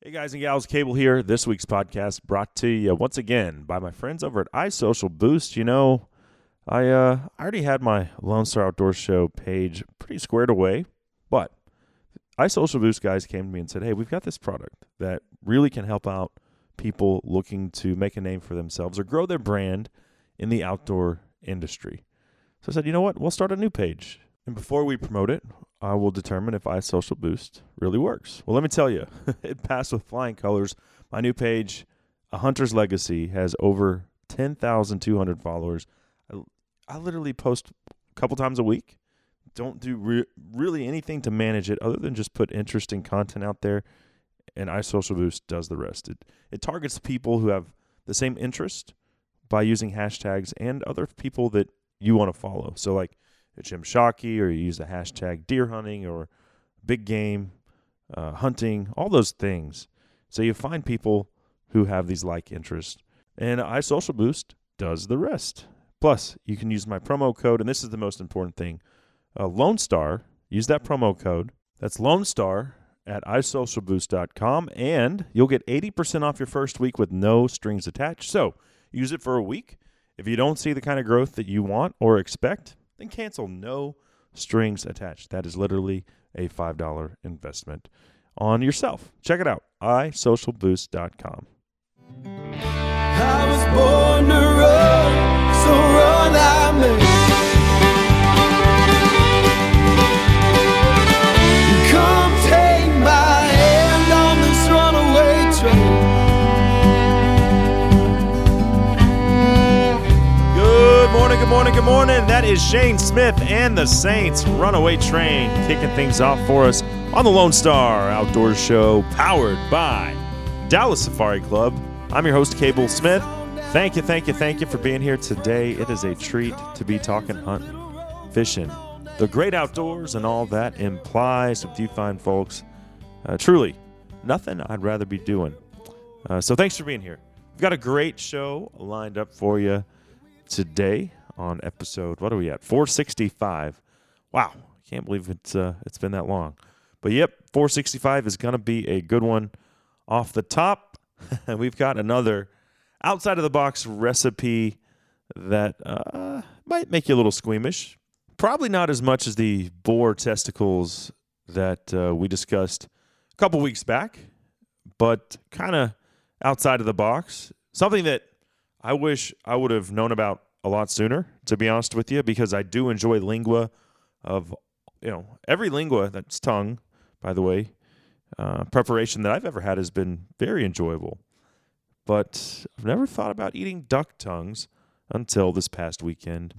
Hey guys and gals, Cable here. This week's podcast brought to you once again by my friends over at iSocial Boost. You know, I uh, I already had my Lone Star Outdoor Show page pretty squared away, but iSocial Boost guys came to me and said, "Hey, we've got this product that really can help out people looking to make a name for themselves or grow their brand in the outdoor industry." So I said, "You know what? We'll start a new page." And before we promote it, I will determine if iSocial Boost really works. Well, let me tell you, it passed with flying colors. My new page, A Hunter's Legacy, has over 10,200 followers. I, I literally post a couple times a week. Don't do re- really anything to manage it other than just put interesting content out there, and iSocial Boost does the rest. It, it targets people who have the same interest by using hashtags and other people that you want to follow. So, like, Jim Shockey, or you use the hashtag deer hunting or big game uh, hunting, all those things. So you find people who have these like interests, and iSocial Boost does the rest. Plus, you can use my promo code, and this is the most important thing: uh, Lone Star. Use that promo code. That's Lone Star at isocialboost.com, and you'll get 80% off your first week with no strings attached. So use it for a week. If you don't see the kind of growth that you want or expect, then cancel no strings attached. That is literally a $5 investment on yourself. Check it out, isocialboost.com. I was born to run, so run I may. Good morning, good morning. That is Shane Smith and the Saints Runaway Train kicking things off for us on the Lone Star Outdoor Show, powered by Dallas Safari Club. I'm your host, Cable Smith. Thank you, thank you, thank you for being here today. It is a treat to be talking hunting, fishing, the great outdoors, and all that implies with you fine folks. Uh, truly, nothing I'd rather be doing. Uh, so thanks for being here. We've got a great show lined up for you today on episode what are we at? 465 wow I can't believe it's uh it's been that long. But yep 465 is gonna be a good one. Off the top we've got another outside of the box recipe that uh, might make you a little squeamish. Probably not as much as the boar testicles that uh, we discussed a couple weeks back but kind of outside of the box. Something that I wish I would have known about a lot sooner, to be honest with you, because I do enjoy lingua of, you know, every lingua that's tongue, by the way, uh, preparation that I've ever had has been very enjoyable. But I've never thought about eating duck tongues until this past weekend.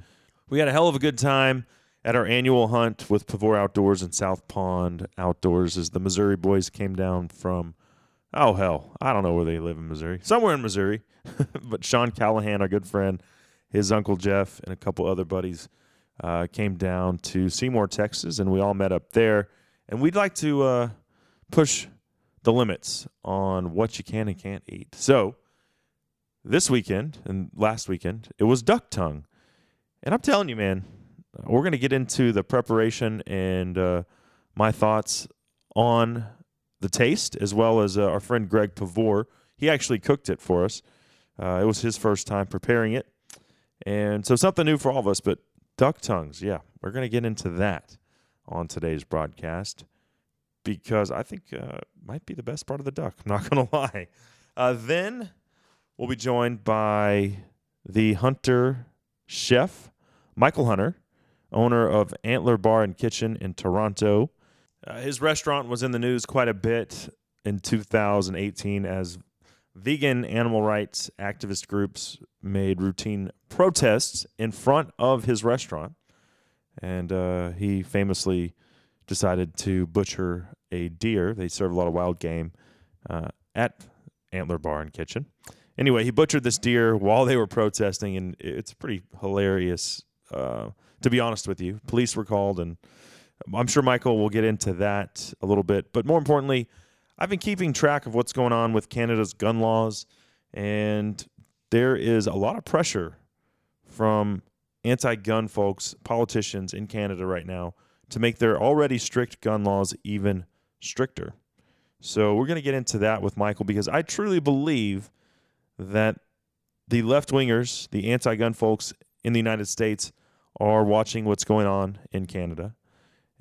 We had a hell of a good time at our annual hunt with Pavur Outdoors and South Pond Outdoors as the Missouri boys came down from Oh hell, I don't know where they live in Missouri. Somewhere in Missouri. but Sean Callahan, our good friend, his uncle Jeff, and a couple other buddies uh, came down to Seymour, Texas, and we all met up there. And we'd like to uh, push the limits on what you can and can't eat. So this weekend and last weekend, it was duck tongue. And I'm telling you, man, we're going to get into the preparation and uh, my thoughts on the taste, as well as uh, our friend Greg Pavur. He actually cooked it for us. Uh, it was his first time preparing it. And so something new for all of us, but duck tongues, yeah, we're going to get into that on today's broadcast because I think uh, might be the best part of the duck. I'm not going to lie. Uh, then we'll be joined by the Hunter chef, Michael Hunter, owner of Antler Bar and Kitchen in Toronto. Uh, his restaurant was in the news quite a bit in 2018 as vegan animal rights activist groups made routine protests in front of his restaurant. And uh, he famously decided to butcher a deer. They serve a lot of wild game uh, at Antler Bar and Kitchen. Anyway, he butchered this deer while they were protesting, and it's pretty hilarious, uh, to be honest with you. Police were called, and I'm sure Michael will get into that a little bit. But more importantly, I've been keeping track of what's going on with Canada's gun laws, and there is a lot of pressure from anti gun folks, politicians in Canada right now, to make their already strict gun laws even stricter. So we're going to get into that with Michael because I truly believe that the left wingers, the anti gun folks in the United States, are watching what's going on in Canada.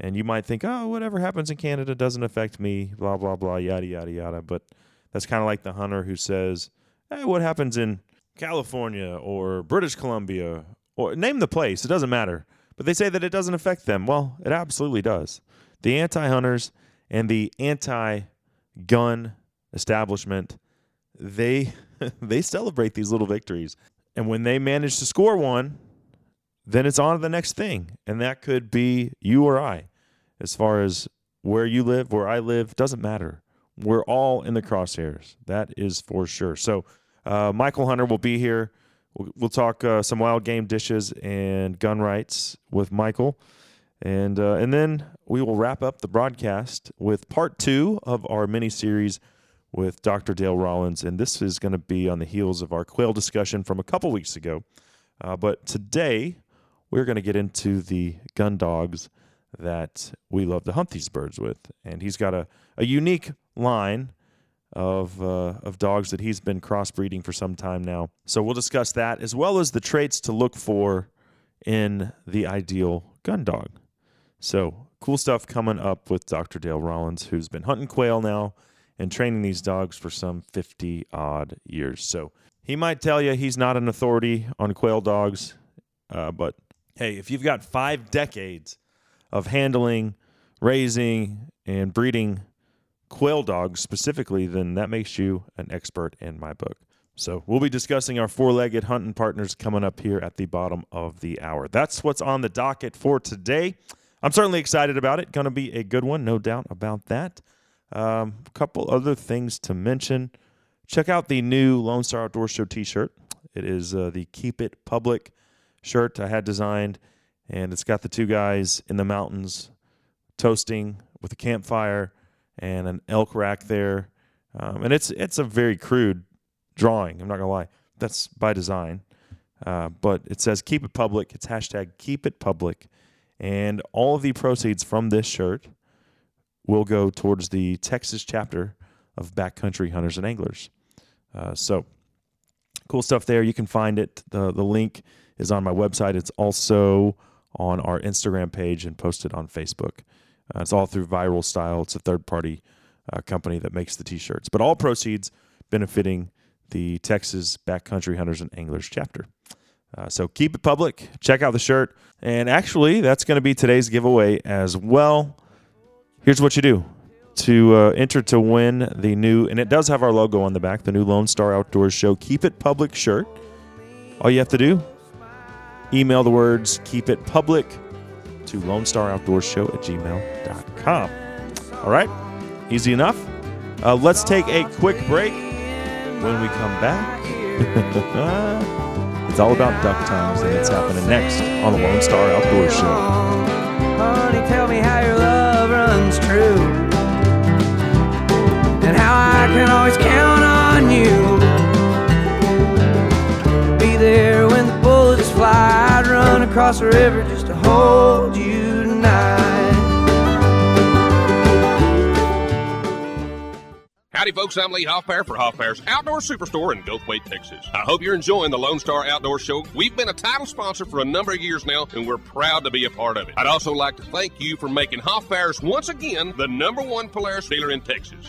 And you might think, oh, whatever happens in Canada doesn't affect me, blah, blah, blah, yada, yada, yada. But that's kind of like the hunter who says, hey, what happens in California or British Columbia or name the place, it doesn't matter. But they say that it doesn't affect them. Well, it absolutely does. The anti hunters and the anti gun establishment, they they celebrate these little victories. And when they manage to score one, then it's on to the next thing. And that could be you or I. As far as where you live, where I live, doesn't matter. We're all in the crosshairs. That is for sure. So, uh, Michael Hunter will be here. We'll, we'll talk uh, some wild game dishes and gun rights with Michael. And, uh, and then we will wrap up the broadcast with part two of our mini series with Dr. Dale Rollins. And this is going to be on the heels of our quail discussion from a couple weeks ago. Uh, but today, we're going to get into the gun dogs that we love to hunt these birds with. And he's got a, a unique line of, uh, of dogs that he's been crossbreeding for some time now. So we'll discuss that as well as the traits to look for in the ideal gun dog. So cool stuff coming up with Dr. Dale Rollins, who's been hunting quail now and training these dogs for some 50 odd years. So he might tell you he's not an authority on quail dogs, uh, but hey, if you've got five decades of handling, raising, and breeding quail dogs specifically, then that makes you an expert in my book. So we'll be discussing our four-legged hunting partners coming up here at the bottom of the hour. That's what's on the docket for today. I'm certainly excited about it. Going to be a good one, no doubt about that. Um, a couple other things to mention. Check out the new Lone Star Outdoor Show T-shirt. It is uh, the Keep It Public shirt I had designed, and it's got the two guys in the mountains toasting with a campfire and an elk rack there. Um, and it's it's a very crude drawing. I'm not gonna lie. That's by design. Uh, but it says keep it public. It's hashtag keep it public, and all of the proceeds from this shirt will go towards the Texas chapter of Backcountry Hunters and Anglers. Uh, so cool stuff there. You can find it. the The link is on my website. It's also on our Instagram page and posted on Facebook. Uh, it's all through Viral Style. It's a third party uh, company that makes the t shirts, but all proceeds benefiting the Texas Backcountry Hunters and Anglers chapter. Uh, so keep it public. Check out the shirt. And actually, that's going to be today's giveaway as well. Here's what you do to uh, enter to win the new, and it does have our logo on the back, the new Lone Star Outdoors Show Keep It Public shirt. All you have to do, email the words Keep It Public to Lone Star Outdoors Show at gmail.com. All right, easy enough. Uh, let's take a quick break. When we come back, it's all about duck times, and it's happening next on the Lone Star Outdoor Show. Across the river just to hold you tonight. Howdy, folks. I'm Lee Hoffpauir for Hoffpauir's Outdoor Superstore in Gulfway, Texas. I hope you're enjoying the Lone Star Outdoor Show. We've been a title sponsor for a number of years now, and we're proud to be a part of it. I'd also like to thank you for making Hoffpauir's once again the number one Polaris dealer in Texas.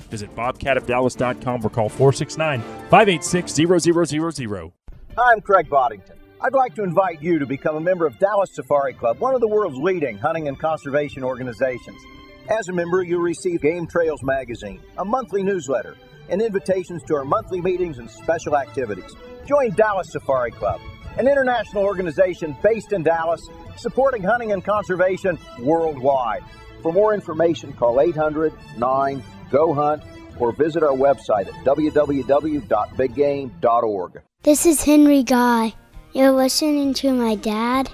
Visit bobcatofdallas.com or call 469 586 0000. Hi, I'm Craig Boddington. I'd like to invite you to become a member of Dallas Safari Club, one of the world's leading hunting and conservation organizations. As a member, you'll receive Game Trails magazine, a monthly newsletter, and invitations to our monthly meetings and special activities. Join Dallas Safari Club, an international organization based in Dallas, supporting hunting and conservation worldwide. For more information, call 800 9 GO HUNT or visit our website at www.biggame.org. This is Henry Guy. You're listening to my dad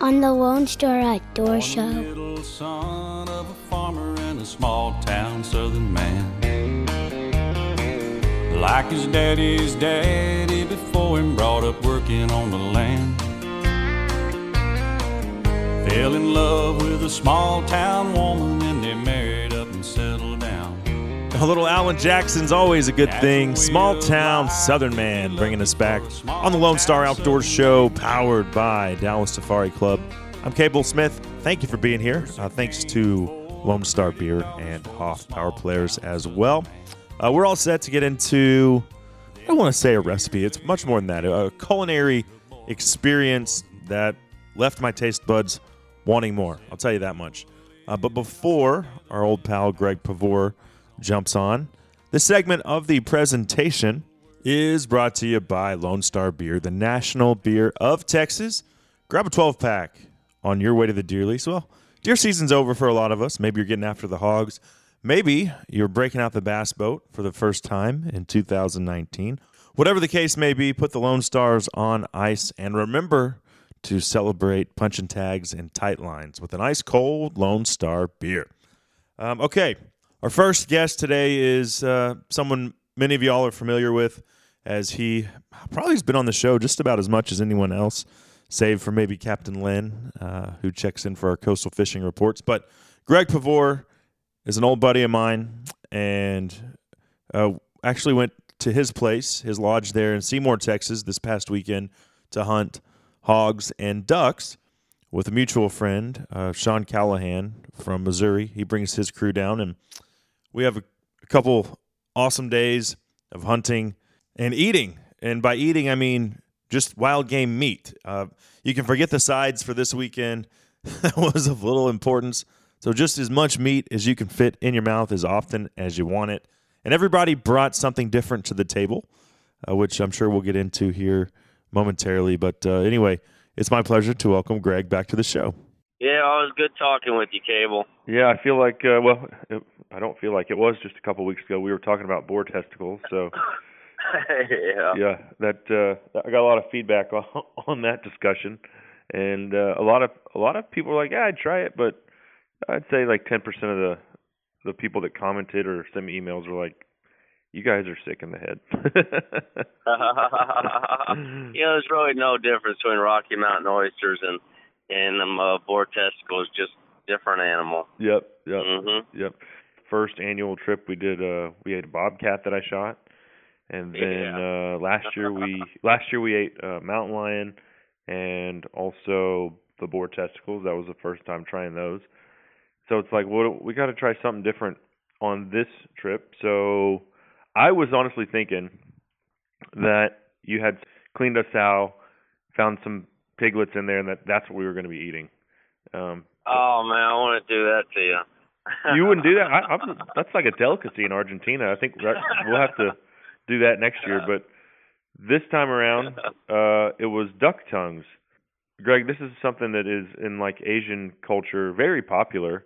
on the Lone Star Outdoor Show. Little son of a farmer in a small town southern man. Like his daddy's daddy before him, brought up working on the land. Fell in love with a small town woman A little Alan Jackson's always a good thing. Small town Southern man bringing us back on the Lone Star Outdoor Show, powered by Dallas Safari Club. I'm Cable Smith. Thank you for being here. Uh, thanks to Lone Star Beer and Hoff Power Players as well. Uh, we're all set to get into, I don't want to say a recipe, it's much more than that. A culinary experience that left my taste buds wanting more. I'll tell you that much. Uh, but before our old pal Greg Pavur jumps on, this segment of the presentation is brought to you by Lone Star Beer, the national beer of Texas. Grab a 12 pack on your way to the deer lease. Well, deer season's over for a lot of us. Maybe you're getting after the hogs. Maybe you're breaking out the bass boat for the first time in 2019. Whatever the case may be, put the Lone Stars on ice and remember to celebrate punch and tags and tight lines with an ice cold Lone Star beer. Um, okay, our first guest today is uh, someone many of y'all are familiar with, as he probably has been on the show just about as much as anyone else, save for maybe Captain Len, uh, who checks in for our coastal fishing reports. But Greg Pavur is an old buddy of mine, and uh, actually went to his place, his lodge there in Seymour, Texas, this past weekend to hunt hogs and ducks with a mutual friend, uh, Sean Callahan from Missouri. He brings his crew down, and we have a, a couple awesome days of hunting and eating. And by eating, I mean just wild game meat. Uh, you can forget the sides for this weekend. that was of little importance. So just as much meat as you can fit in your mouth as often as you want it. And everybody brought something different to the table, uh, which I'm sure we'll get into here momentarily. But uh, anyway, it's my pleasure to welcome Greg back to the show. Yeah, always good talking with you, Cable. Yeah, I feel like uh, well, it, I don't feel like it was just a couple weeks ago. We were talking about boar testicles, so yeah. yeah, that uh, I got a lot of feedback on, on that discussion, and uh, a lot of a lot of people were like, "Yeah, I'd try it," but I'd say like ten percent of the the people that commented or sent me emails were like, "You guys are sick in the head." you know, there's really no difference between Rocky Mountain oysters and and them uh, boar testicles. Just different animal. Yep, yep, Mhm. yep. First annual trip we did. Uh, we ate a bobcat that I shot, and then Yeah. uh, last year we last year we ate uh, mountain lion, and also the boar testicles. That was the first time trying those. So it's like, well, we got to try something different on this trip. So I was honestly thinking that you had cleaned a sow, found some piglets in there, and that that's what we were going to be eating. Um, Oh man, I want to do that to you. you wouldn't do that. I, I'm, that's like a delicacy in Argentina. I think that we'll have to do that next year. But this time around, uh, it was duck tongues. Greg, this is something that is in like Asian culture very popular.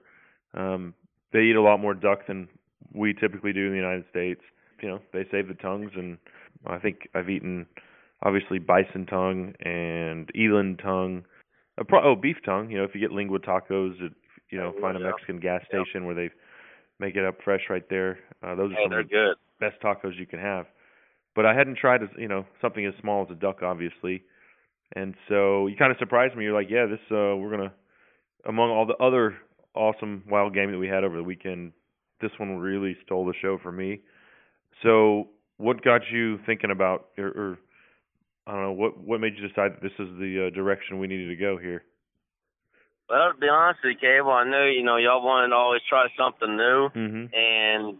Um, they eat a lot more duck than we typically do in the United States. You know, they save the tongues, and I think I've eaten obviously bison tongue and eland tongue. Uh, pro- oh, beef tongue. You know, if you get lingua tacos, at, you know, find a Mexican gas Yeah. station where they make it up fresh right there. Uh, those are Hey, some of the good. best tacos you can have. But I hadn't tried, as you know, something as small as a duck, obviously. And so you kind of surprised me. You're like, yeah, this uh, we're gonna among all the other awesome wild game that we had over the weekend, this one really stole the show for me. So what got you thinking about, or, or I don't know, what what made you decide that this is the uh, direction we needed to go here? Well, to be honest with you, Cable, I knew you know y'all wanted to always try something new, Mm-hmm. and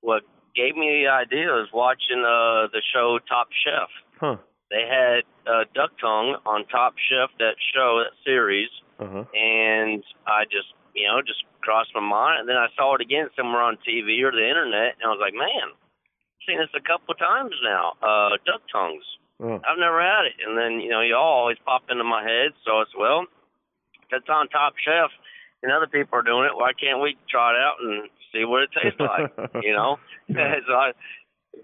what gave me the idea was watching uh the show Top Chef. Huh. They had uh, duck tongue on Top Chef, that show, that series, Uh huh. and I just, you know, just crossed my mind. And then I saw it again somewhere on TV or the internet, and I was like, man, I've seen this a couple of times now. Uh, duck tongues. Oh. I've never had it. And then, you know, y'all always pop into my head. So it's, well, if it's on Top Chef and other people are doing it, why can't we try it out and see what it tastes like. you know, so I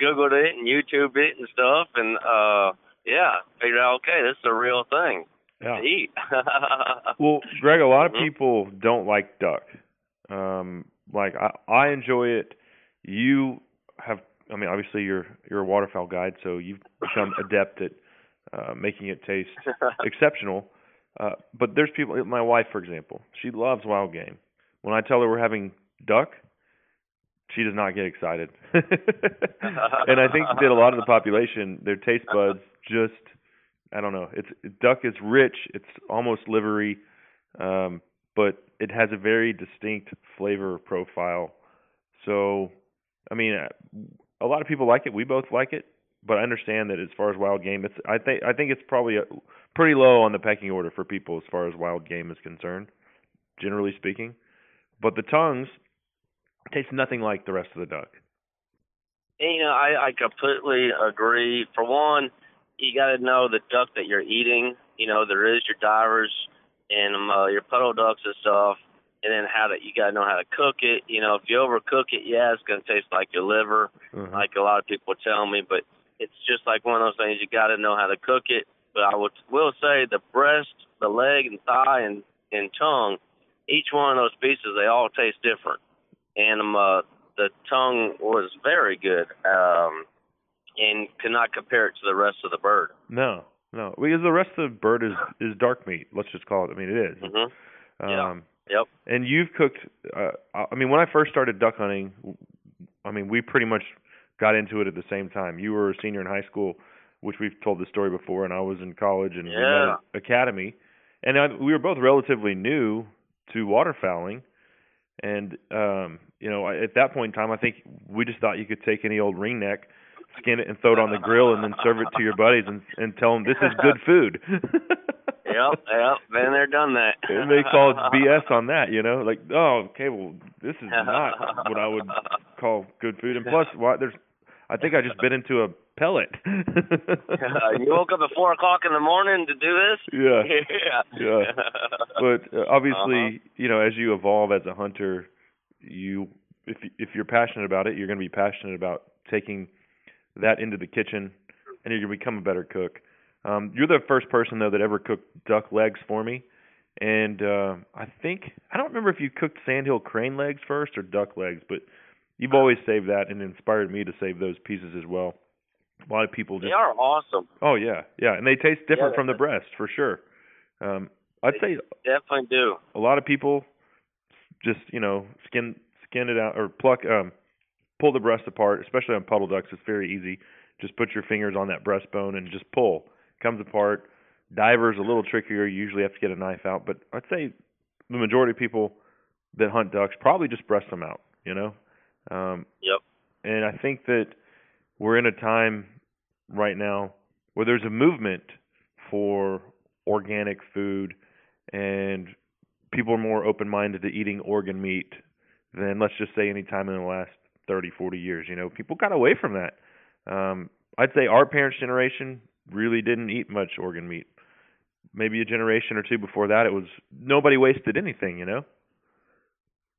googled it and YouTubed it and stuff, and uh, yeah, figured out okay, this is a real thing Yeah. to eat. Well, Greg, a lot of Mhm. people don't like duck. Um, like I, I enjoy it. You have, I mean, obviously you're you're a waterfowl guide, so you've become adept at uh, making it taste exceptional. Uh, but there's people. My wife, for example, she loves wild game. When I tell her we're having duck, she does not get excited. and I think that a lot of the population, their taste buds just, I don't know. It's duck is rich. It's almost livery, um, but it has a very distinct flavor profile. So, I mean, a lot of people like it. We both like it, but I understand that as far as wild game, it's I think I think it's probably a, pretty low on the pecking order for people as far as wild game is concerned, generally speaking. But the tongues taste nothing like the rest of the duck. You know, I, I completely agree. For one, you got to know the duck that you're eating. You know, there is your divers and um, uh, your puddle ducks and stuff, and then how that you got to know how to cook it. You know, if you overcook it, yeah, it's gonna taste like your liver, Mhm. like a lot of people tell me. But it's just like one of those things you got to know how to cook it. But I would will say the breast, the leg, and thigh, and and tongue, each one of those pieces, they all taste different. And um, uh, the tongue was very good, um, and cannot compare it to the rest of the bird. No, no, because the rest of the bird is is dark meat. Let's just call it. I mean, it is. hmm Yeah. Um, Yep. And you've cooked. Uh, I mean, when I first started duck hunting, I mean, we pretty much got into it at the same time. You were a senior in high school, which we've told the story before, and I was in college and Yeah. academy, and I, we were both relatively new to waterfowling. And um, you know, I- at that point in time, I think we just thought you could take any old ringneck, skin it, and throw it on the grill, and then serve it to your buddies and and tell them this is good food. Yep. Yep. Been there, done that. and they call it BS on that, you know, like, oh, okay, well, this is not what I would call good food. And plus, why there's, I think I just bit into a pellet. you woke up at four o'clock in the morning to do this? Yeah. yeah. Yeah. but uh, obviously, Uh-huh. you know, as you evolve as a hunter, you if if you're passionate about it, you're going to be passionate about taking that into the kitchen, and you're going to become a better cook. Um, you're the first person though that ever cooked duck legs for me, and uh, I think I don't remember if you cooked sandhill crane legs first or duck legs, but you've always saved that and inspired me to save those pieces as well. A lot of people just They are awesome. oh yeah yeah, and they taste different Yeah, from the breast for sure. Um, I'd say Definitely do. a lot of people just you know skin skin it out or pluck um pull the breast apart especially on puddle ducks it's very easy just put your fingers on that breastbone and just pull comes apart divers a little trickier you usually have to get a knife out but i'd say the majority of people that hunt ducks probably just breast them out you know um Yep. and i think that we're in a time right now where there's a movement for organic food and people are more open minded to eating organ meat than let's just say any time in the last 30 40 years you know people got away from that um i'd say our parents generation really didn't eat much organ meat maybe a generation or two before that it was nobody wasted anything you know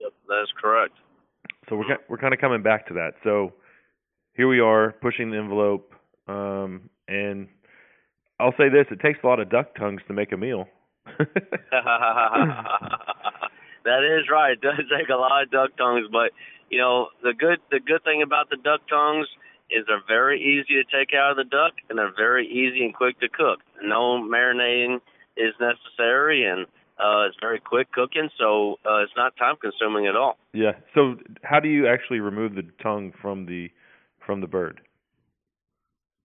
Yep. That's correct. So we're we're kind of coming back to that so here we are pushing the envelope um and i'll say this it takes a lot of duck tongues to make a meal that is right. It does take a lot of duck tongues, but you know the good the good thing about the duck tongues is they're very easy to take out of the duck and they're very easy and quick to cook. No marinating is necessary and uh, it's very quick cooking, so uh, it's not time consuming at all. Yeah. So how do you actually remove the tongue from the from the bird?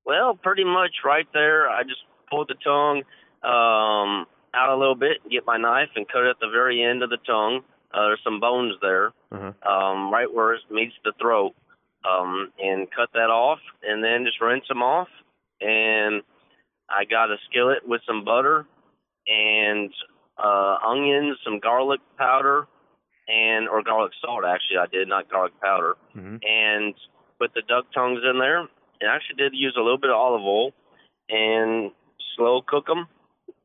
Well, pretty much right there. I just pulled the tongue um, out a little bit, get my knife, and cut it at the very end of the tongue. Uh, there's some bones there, Uh-huh. um, right where it meets the throat, um, and cut that off, and then just rinse them off. And I got a skillet with some butter and uh, onions, some garlic powder, and or garlic salt. Actually, I did not garlic powder hmm and put the duck tongues in there. And I actually did use a little bit of olive oil and slow cook them.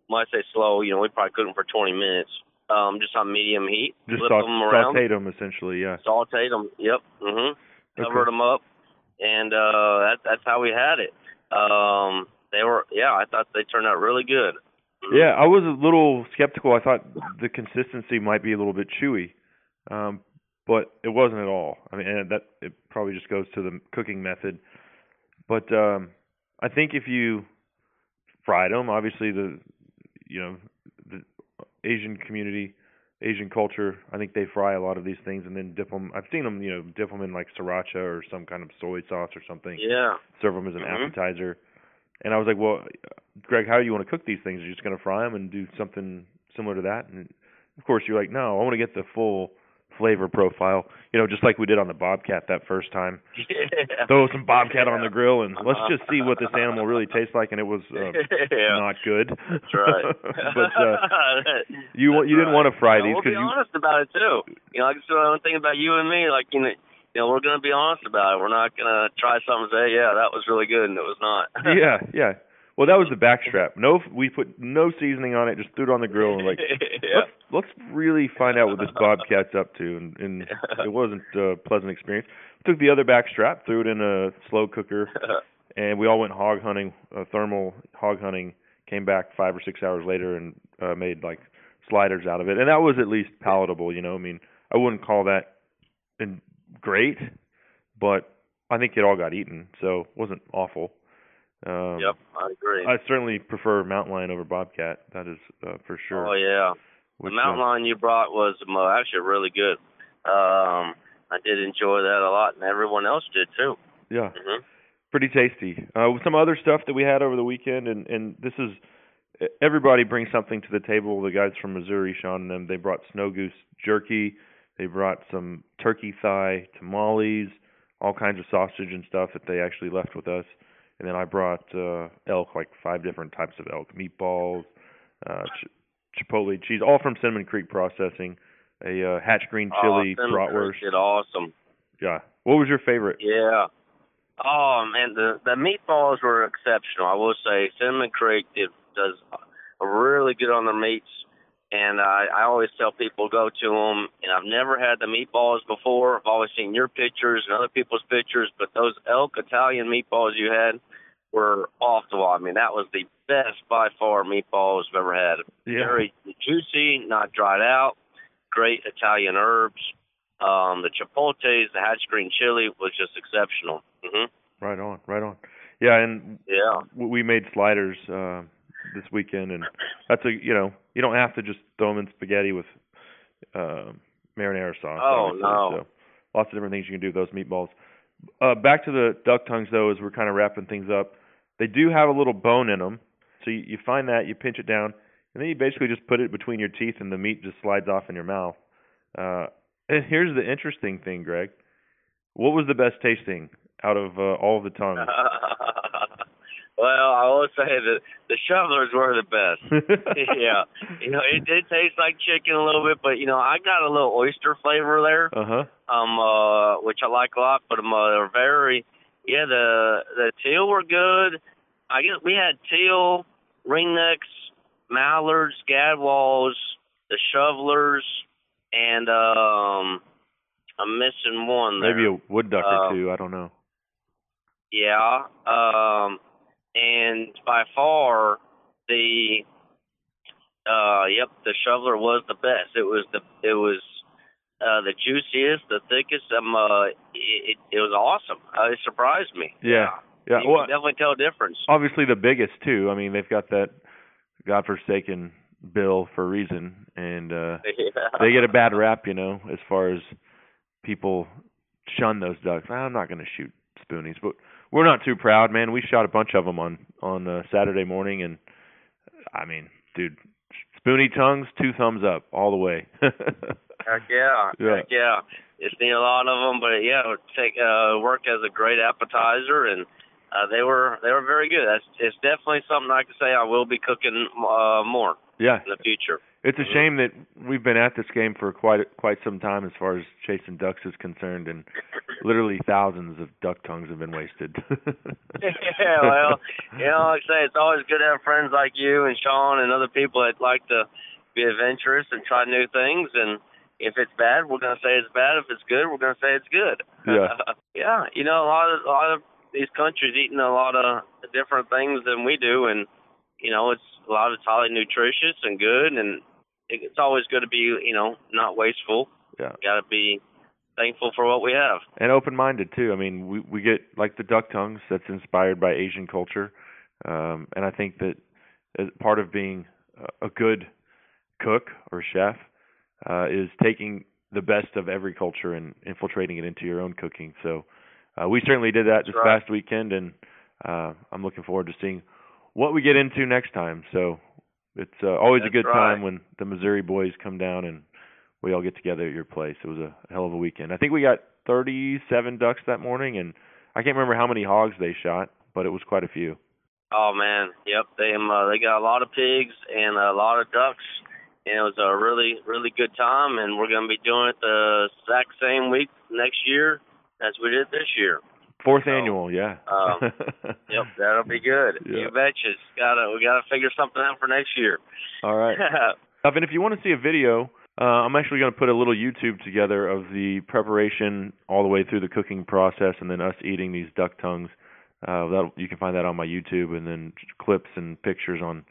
When I say slow, you know, we probably cook them for 20 minutes um, just on medium heat. Just flip them around, sauteed them essentially. Yeah. sauteed them. Yep. Mhm. Okay. Covered them up, and uh, that, that's how we had it. Um, they were, yeah, I thought they turned out really good. Yeah, I was a little skeptical. I thought the consistency might be a little bit chewy, um, but it wasn't at all. I mean, and that it probably just goes to the cooking method. But um, I think if you fried them, obviously the you know the Asian community, Asian culture, I think they fry a lot of these things and then dip them. I've seen them, you know, dip them in like sriracha or some kind of soy sauce or something Yeah. serve them as an Mhm. appetizer. And I was like, well, Greg, how do you want to cook these things? Are you just going to fry them and do something similar to that? And of course, you're like, no, I want to get the full flavor profile. You know, just like we did on the bobcat that first time. yeah. Throw some bobcat on the grill and let's just see what this animal really tastes like. And it was uh, yeah. not good. That's right. but uh, you wa- you didn't want to fry Yeah, these we'll be you honest about it too. You know, like so one thing about you and me, like you know, you know, we're gonna be honest about it. We're not gonna try something and say, yeah, that was really good, and it was not. yeah yeah. Well, that was the backstrap. No, we put no seasoning on it. Just threw it on the grill and like yeah. let's let's really find out what this bobcat's up to and, and it wasn't a pleasant experience took the other back strap threw it in a slow cooker and we all went hog hunting uh, thermal hog hunting came back five or six hours later and uh, made like sliders out of it and that was at least palatable you know i mean i wouldn't call that in great but i think it all got eaten so it wasn't awful um yep, I agree. i certainly prefer mountain lion over bobcat that is uh, for sure Oh yeah. The mountain uh, lion you brought was uh, actually really good. Um, I did enjoy that a lot, and everyone else did too. yeah hmm pretty tasty. Uh, some other stuff that we had over the weekend, and and this is everybody brings something to the table. The guys from Missouri, Sean and them, they brought snow goose jerky. They brought some turkey thigh tamales, all kinds of sausage and stuff that they actually left with us. And then I brought uh, elk, like five different types of elk meatballs, uh, ch- chipotle cheese, all from Cinnamon Creek Processing. A uh, hatch green chili oh, bratwurst. Creek did awesome. Yeah. What was your favorite? Yeah. Oh man, the the meatballs were exceptional. I will say, Cinnamon Creek did does really good on their meats, and I I always tell people go to them. And I've never had the meatballs before. I've always seen your pictures and other people's pictures, but those elk Italian meatballs you had were off the wall. I mean, that was the best by far meatballs I've ever had. Yeah. Very juicy, not dried out. Great Italian herbs. Um, the chipotles, the hatch green chili was just exceptional. hmm Right on, right on. Yeah, and Yeah. we made sliders uh, this weekend, and that's a you know you don't have to just throw them in spaghetti with uh, marinara sauce. Oh, no. So lots of different things you can do with those meatballs. Uh, back to the duck tongues though, as we're kind of wrapping things up. They do have a little bone in them, so you, you find that you pinch it down, and then you basically just put it between your teeth, and the meat just slides off in your mouth. Uh, and here's the interesting thing, Greg. What was the best tasting out of uh, all of the tongues? well, I will say that the shovelers were the best. yeah. You know, it did taste like chicken a little bit, but you know, I got a little oyster flavor there. Uh huh. Um uh which I like a lot, but um, uh, they're very yeah, the the teal were good. I guess we had teal, ringnecks, mallards, gadwalls, the shovelers, and um I'm missing one there. Maybe a wood duck Um, or two. I don't know. Yeah. Um and by far the uh yep, the shoveler was the best. It was the it was uh the juiciest, the thickest. Um uh it, it was awesome. Uh, it surprised me. Yeah. Yeah. You Well, can definitely tell a difference. obviously the biggest too. I mean, they've got that godforsaken bill for a reason, and uh they get a bad rap, you know, as far as people shun those ducks. I'm not going to shoot spoonies, but we're not too proud, man. We shot a bunch of them on on uh, Saturday morning, and I mean, dude, spoony tongues, two thumbs up all the way. Heck yeah. Yeah. Heck yeah. It's need a lot of them, but yeah, take uh work as a great appetizer and uh they were they were very good. That's it's definitely something I can say I will be cooking uh more yeah, in the future. It's a shame that we've been at this game for quite quite some time as far as chasing ducks is concerned, and literally thousands of duck tongues have been wasted. yeah, well, you know, like I say, it's always good to have friends like you and Sean and other people that like to be adventurous and try new things. And if it's bad, we're gonna say it's bad. If it's good, we're gonna say it's good. Yeah. yeah. You know, a lot of a lot of these countries eating a lot of different things than we do, and you know, it's a lot of it's highly nutritious and good, and it's always good to be, you know, not wasteful. Yeah. Got to be thankful for what we have. and open-minded too. I mean, we we get like the duck tongues that's inspired by Asian culture, um, and I think that as part of being a- good cook or chef uh, is taking the best of every culture and infiltrating it into your own cooking. So uh, we certainly did that this right. past weekend, and uh, I'm looking forward to seeing what we get into next time. So it's uh, always a good right. time when the Missouri boys come down and we all get together at your place. It was a hell of a weekend. I think we got 37 ducks that morning, and I can't remember how many hogs they shot, but it was quite a few. Oh man, yep. They um, uh, they got a lot of pigs and a lot of ducks, and it was a really really good time. And we're gonna be doing it the exact same week next year as we did this year. Fourth So, annual, yeah. um, Yep, that'll be good. Yeah. You betcha. It's Gotta we gotta figure something out for next year. all right. And if you want to see a video, uh, I'm actually going to put a little YouTube together of the preparation all the way through the cooking process, and then us eating these duck tongues. Uh, that you can find that on my YouTube, and then clips and pictures on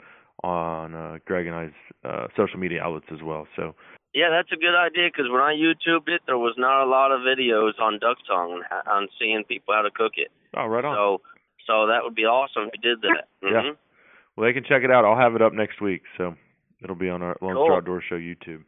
on uh, Greg and I's uh, social media outlets as well. So yeah, that's a good idea because when I YouTubed it, there was not a lot of videos on duck tongue on seeing people how to cook it. oh, right on. So so that would be awesome if you did that. Yeah. Mhm. Well, they can check it out. I'll have it up next week, so it'll be on our Lone Cool. Star Outdoor Show YouTube.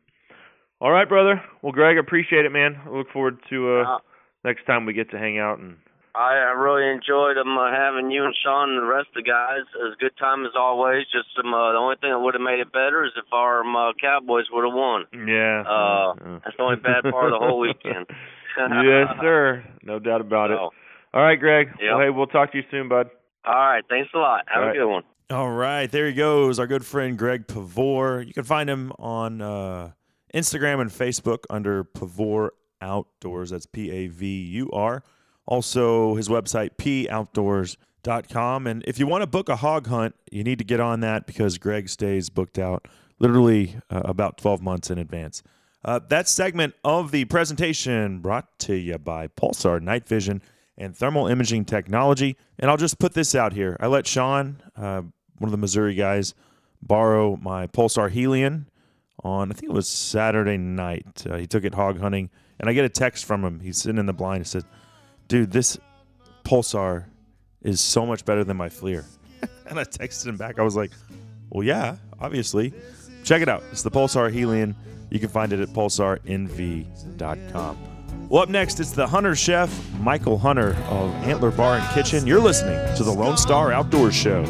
All right, brother. Well, Greg, I appreciate it, man. I look forward to uh, Uh, next time we get to hang out and I, I really enjoyed um, uh, having you and Sean and the rest of the guys. It was a good time as always. Just um, uh, the only thing that would have made it better is if our um, uh, Cowboys would have won. yeah. Uh, uh, that's the only bad part of the whole weekend. yes, sir. No doubt about it. All right, Greg. Yep. Well, hey, we'll talk to you soon, bud. all right, thanks a lot. Have All a right. good one. All right, there he goes, our good friend Greg Pavur. You can find him on uh, Instagram and Facebook under Pavur Outdoors. That's P A V U R. Also, his website, poutdoors.com. And if you want to book a hog hunt, you need to get on that because Greg stays booked out literally uh, about 12 months in advance. Uh, that segment of the presentation brought to you by Pulsar Night Vision and Thermal Imaging Technology. And I'll just put this out here. I let Sean, uh, one of the Missouri guys, borrow my Pulsar Helion on, I think it was Saturday night. Uh, he took it hog hunting, and I get a text from him. He's sitting in the blind. He said, Dude, this Pulsar is so much better than my FLIR. and I texted him back. I was like, Well, yeah, obviously. Check it out. It's the Pulsar Helion. You can find it at pulsarnv.com. Well, up next, it's the Hunter Chef, Michael Hunter of Antler Bar and Kitchen. You're listening to the Lone Star Outdoors Show.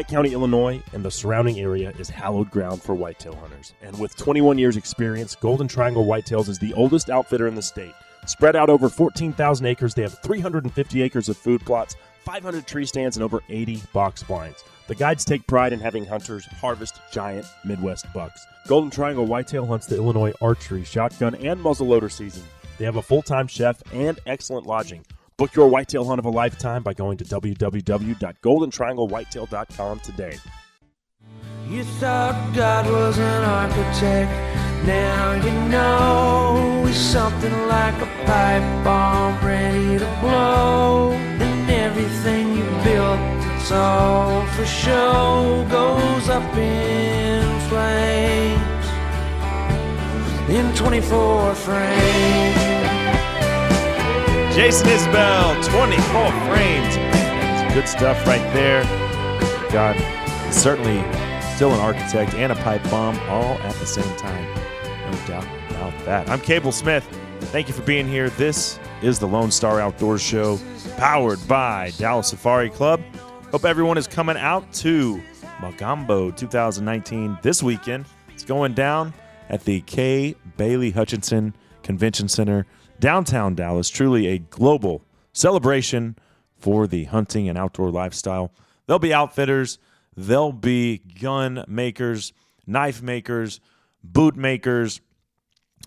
Pike County, Illinois, and the surrounding area is hallowed ground for whitetail hunters. And with 21 years' experience, Golden Triangle Whitetails is the oldest outfitter in the state. Spread out over 14,000 acres, they have 350 acres of food plots, 500 tree stands, and over 80 box blinds. The guides take pride in having hunters harvest giant Midwest bucks. Golden Triangle Whitetail hunts the Illinois archery, shotgun, and muzzleloader season. They have a full time chef and excellent lodging. Book your whitetail hunt of a lifetime by going to www.goldentrianglewhitetail.com today. You thought God was an architect. Now you know he's something like a pipe bomb ready to blow. And everything you built, it's all for show, goes up in flames in 24 frames. Jason Isbell, 24 frames. Good stuff right there. God, certainly still an architect and a pipe bomb all at the same time. No doubt about that. I'm Cable Smith. Thank you for being here. This is the Lone Star Outdoors Show, powered by Dallas Safari Club. Hope everyone is coming out to Magambo 2019 this weekend. It's going down at the Kay Bailey Hutchison Convention Center, downtown Dallas. Truly a global celebration for the hunting and outdoor lifestyle. They'll be outfitters, they'll be gun makers, knife makers, boot makers,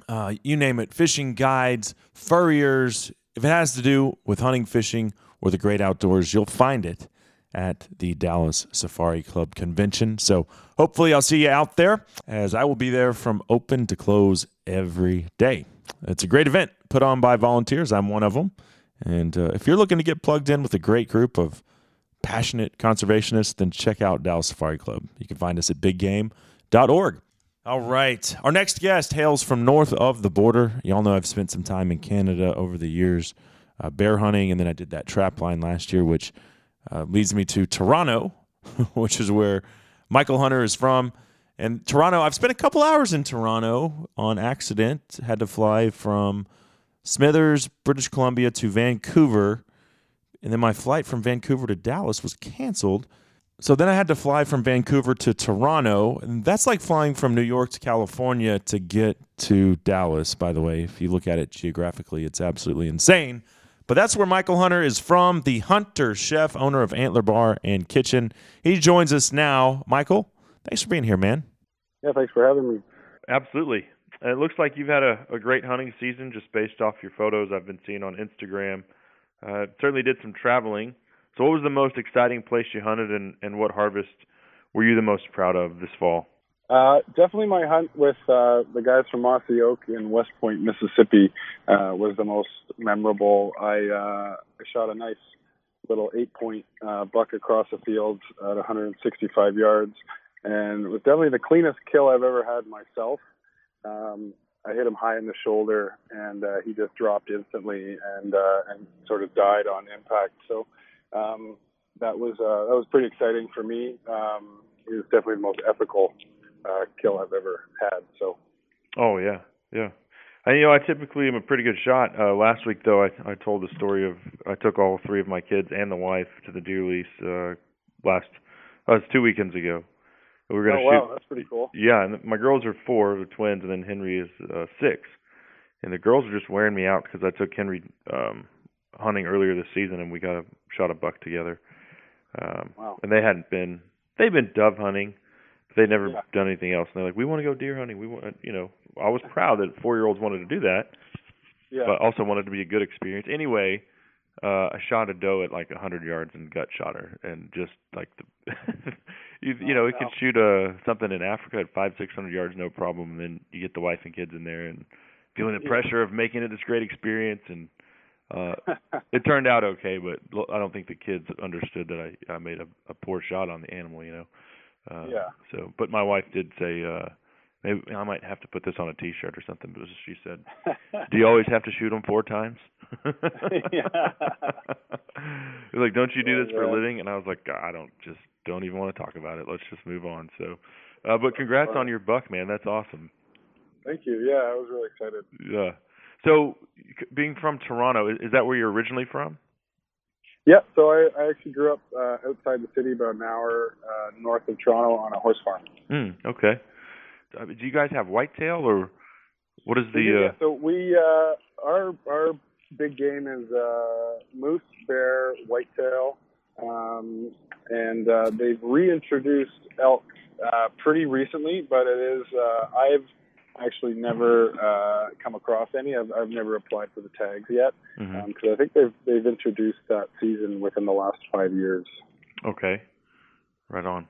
uh, you name it, fishing guides, furriers. If it has to do with hunting, fishing, or the great outdoors, you'll find it at the Dallas Safari Club convention. So hopefully I'll see you out there as I will be there from open to close every day. It's a great event put on by volunteers. I'm one of them. And uh, if you're looking to get plugged in with a great group of passionate conservationists, then check out Dallas Safari Club. You can find us at biggame.org. All right. Our next guest hails from north of the border. Y'all know I've spent some time in Canada over the years, uh, bear hunting, and then I did that trap line last year, which uh, leads me to Toronto, which is where Michael Hunter is from. And Toronto, I've spent a couple hours in Toronto on accident. Had to fly from Smithers, British Columbia to Vancouver. And then my flight from Vancouver to Dallas was canceled. So then I had to fly from Vancouver to Toronto. And that's like flying from New York to California to get to Dallas, by the way. If you look at it geographically, it's absolutely insane. But that's where Michael Hunter is from, the Hunter chef, owner of Antler Bar and Kitchen. He joins us now. Michael, thanks for being here, man. Yeah, thanks for having me. Absolutely. And it looks like you've had a, a great hunting season just based off your photos I've been seeing on Instagram. Uh, certainly did some traveling. So, what was the most exciting place you hunted, and, and what harvest were you the most proud of this fall? Uh, definitely my hunt with uh, the guys from Mossy Oak in West Point, Mississippi, uh, was the most memorable. I uh, I shot a nice little eight-point uh, buck across the field at 165 yards, and it was definitely the cleanest kill I've ever had myself. Um, I hit him high in the shoulder, and uh, he just dropped instantly and uh, and sort of died on impact. So um, that was uh, that was pretty exciting for me. Um, it was definitely the most ethical uh, kill I've ever had. So. Oh yeah, yeah. And you know, I typically am a pretty good shot. Uh, last week though, I I told the story of I took all three of my kids and the wife to the deer lease uh, last. Uh, it was two weekends ago. We were to oh, shoot. wow, that's pretty cool. Yeah, and my girls are four, the twins, and then Henry is uh, six. And the girls are just wearing me out because I took Henry um hunting earlier this season, and we got a shot a buck together. Um, Wow. And they hadn't been. They've been dove hunting, but they'd never Yeah. done anything else. And they're like, "We want to go deer hunting. We want, you know." I was proud that four year olds wanted to do that, Yeah. but also wanted to be a good experience. Anyway, uh, I shot a doe at like a hundred yards and gut shot her, and just like the, you, you know, Oh, you can wow. shoot uh something in Africa at five, six hundred yards, no problem. And then you get the wife and kids in there and feeling the pressure of making it this great experience. And uh it turned out okay, but I don't think the kids understood that I I made a, a poor shot on the animal, you know. Uh, Yeah. So, but my wife did say. uh Maybe I might have to put this on a T-shirt or something. But she said, "Do you always have to shoot them four times?" Yeah. It was like, "Don't you do this for a living?" And I was like, "I don't just don't even want to talk about it. Let's just move on." So, uh, but congrats on your buck, man. That's awesome. Thank you. Yeah, I was really excited. Yeah. So, being from Toronto, is, is that where you're originally from? Yeah, so I, I actually grew up uh, outside the city, about an hour uh, north of Toronto, on a horse farm. Mm, okay. Do you guys have whitetail, or what is the? yeah, Uh, so we uh, our our big game is uh, moose, bear, whitetail, um, and uh, they've reintroduced elk uh, pretty recently, but it is uh, I've actually never uh, come across any. I've I've never applied for the tags yet because I think they've they've introduced that season within the last five years. Okay. Right on.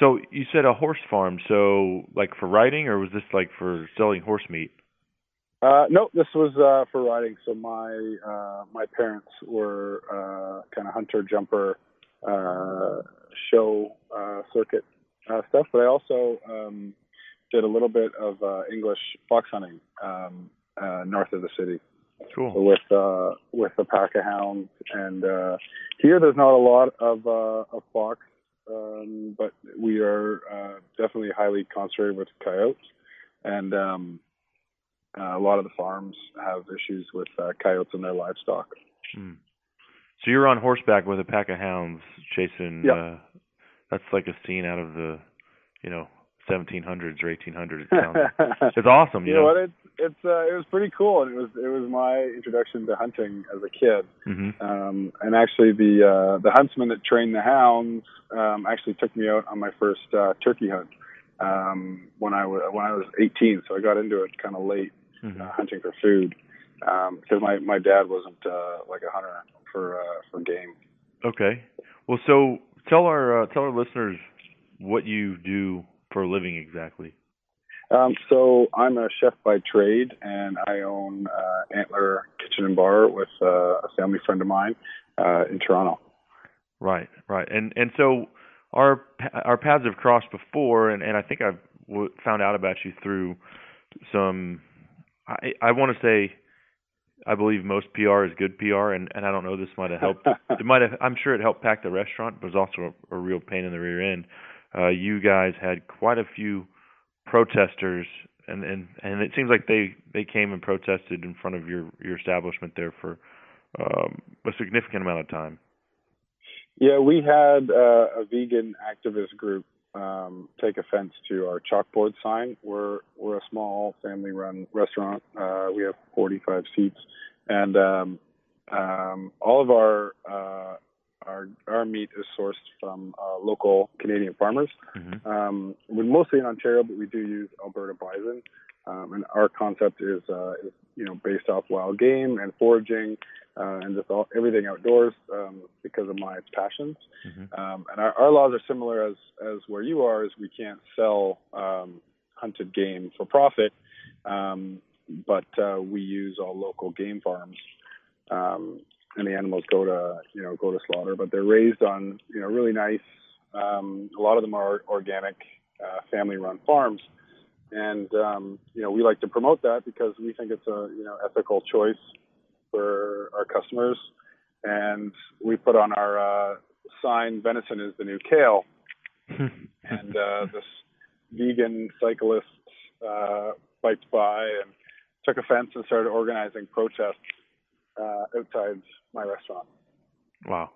So you said a horse farm. So like for riding, or was this like for selling horse meat? Uh, no, this was uh, for riding. So my uh, my parents were uh, kind of hunter jumper uh, show uh, circuit uh, stuff, but I also um, did a little bit of uh, English fox hunting um, uh, north of the city Cool. with uh, with a pack of hounds. And uh, here, there's not a lot of uh, of fox, um, but we are uh, definitely highly concentrated with coyotes, and um, uh, a lot of the farms have issues with uh, coyotes in their livestock. Hmm. So you're on horseback with a pack of hounds chasing. Yep. uh That's like a scene out of the, you know, 1700s or 1800s. It sounds. it's awesome. You, you know what? It's it's uh, it was pretty cool, and it was it was my introduction to hunting as a kid. Mm-hmm. Um, and actually, the uh, the huntsman that trained the hounds um, actually took me out on my first uh, turkey hunt um, when I was when I was 18. So I got into it kind of late, Mm-hmm. uh, hunting for food, um, because my my dad wasn't uh, like a hunter for uh, for game. Okay. Well, so tell our uh, tell our listeners what you do for a living exactly. Um, so I'm a chef by trade, and I own uh, Antler Kitchen and Bar with uh, a family friend of mine uh, in Toronto. Right, right, and and so our our paths have crossed before, and and I think I've w- found out about you through some. I I want to say, I believe most PR is good PR, and and I don't know this might have helped. it might have. I'm sure it helped pack the restaurant, but it was also a, a real pain in the rear end. Uh, you guys had quite a few protesters, and and and it seems like they they came and protested in front of your your establishment there for um, a significant amount of time. Yeah, we had uh, a vegan activist group um, take offense to our chalkboard sign. We're we're a small family-run restaurant. Uh, we have 45 seats, and um, um, all of our uh, our our meat is sourced from uh, local Canadian farmers. Mm-hmm. Um, we're mostly in Ontario, but we do use Alberta bison. Um, and our concept is, uh, is, you know, based off wild game and foraging, uh, and just all, everything outdoors um, because of my passions. Mm-hmm. Um, and our, our laws are similar as as where you are, is we can't sell um, hunted game for profit, um, but uh, we use all local game farms. Um, and the animals go to you know go to slaughter, but they're raised on you know really nice. Um, a lot of them are organic, uh, family-run farms, and um, you know we like to promote that because we think it's a you know ethical choice for our customers. And we put on our uh, sign, "Venison is the new kale," and uh, this vegan cyclist uh, biked by and took offense and started organizing protests uh, outside my restaurant. Wow.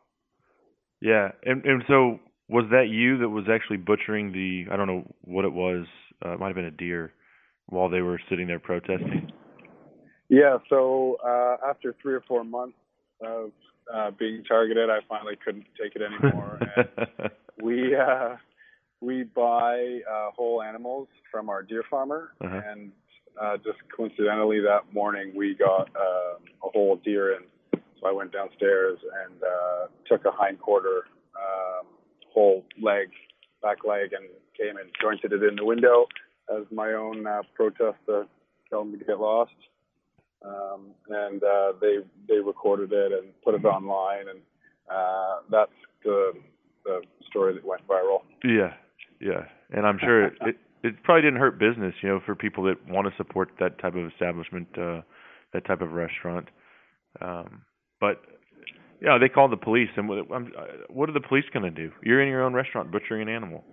Yeah, and and so was that you that was actually butchering the I don't know what it was. Uh, it might have been a deer while they were sitting there protesting. Yeah. So uh, after three or four months of uh, being targeted, I finally couldn't take it anymore. and we uh, we buy uh, whole animals from our deer farmer, Uh-huh. and uh, just coincidentally that morning we got uh, a whole deer in. So I went downstairs and uh, took a hind quarter, um, whole leg, back leg, and came and jointed it in the window as my own uh, protest to tell them to get lost. Um, and uh, they they recorded it and put it online, and uh, that's the the story that went viral. yeah, yeah, and I'm sure it, it it probably didn't hurt business, you know, for people that want to support that type of establishment, uh, that type of restaurant. Um, but yeah, they called the police, and what, I'm, what are the police going to do? You're in your own restaurant butchering an animal.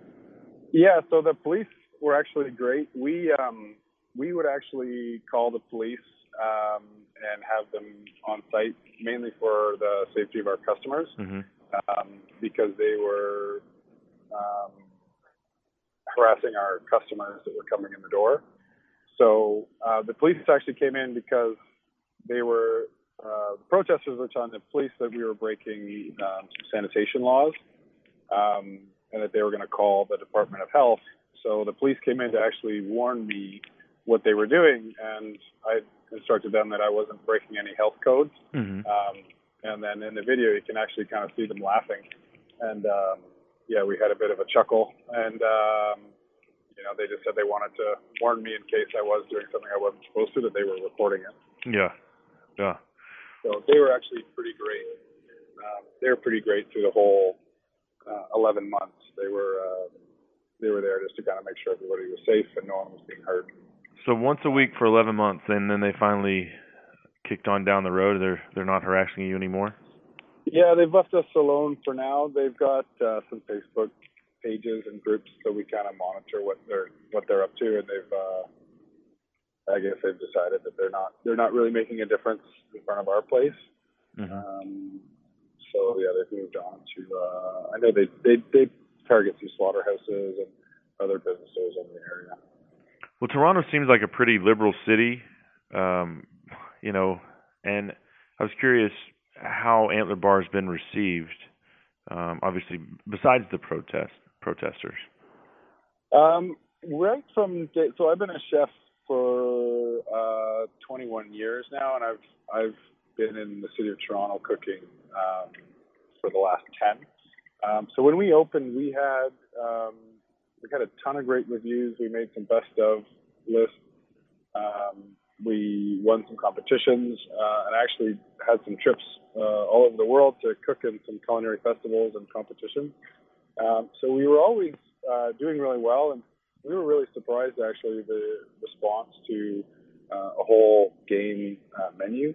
Yeah, so the police were actually great. We um, we would actually call the police um, and have them on site mainly for the safety of our customers Mm-hmm. um, because they were um, harassing our customers that were coming in the door. So uh, the police actually came in because they were uh, protesters were telling the police that we were breaking um, some sanitation laws um, and that they were going to call the Department of Health. So the police came in to actually warn me what they were doing, and I instructed them that I wasn't breaking any health codes. Mm-hmm. Um, and then in the video, you can actually kind of see them laughing. And um, yeah, we had a bit of a chuckle. And um, you know, they just said they wanted to warn me in case I was doing something I wasn't supposed to, that they were recording it. Yeah, yeah. So they were actually pretty great. Um, they were pretty great through the whole uh, 11 months. They were uh, they were there just to kind of make sure everybody was safe and no one was being hurt. So once a week for 11 months, and then they finally kicked on down the road. They're they're not harassing you anymore. Yeah, they've left us alone for now. They've got uh, some Facebook pages and groups, so we kind of monitor what they're what they're up to, and they've uh, I guess they've decided that they're not they're not really making a difference in front of our place. Mm-hmm. Um, so yeah, they've moved on to. Uh, I know they they they target some slaughterhouses and other businesses in the area. Well, Toronto seems like a pretty liberal city. Um, you know, and I was curious how Antler Bar has been received. Um, obviously, besides the protest protesters. Um, right from day, so I've been a chef for uh, 21 years now, and I've I've been in the city of Toronto cooking um, for the last 10. Um, so when we opened, we had um, we had a ton of great reviews. We made some best of lists. Um, we won some competitions uh, and actually had some trips uh, all over the world to cook in some culinary festivals and competitions. Um, so we were always uh, doing really well, and we were really surprised actually the response to uh, a whole game uh, menu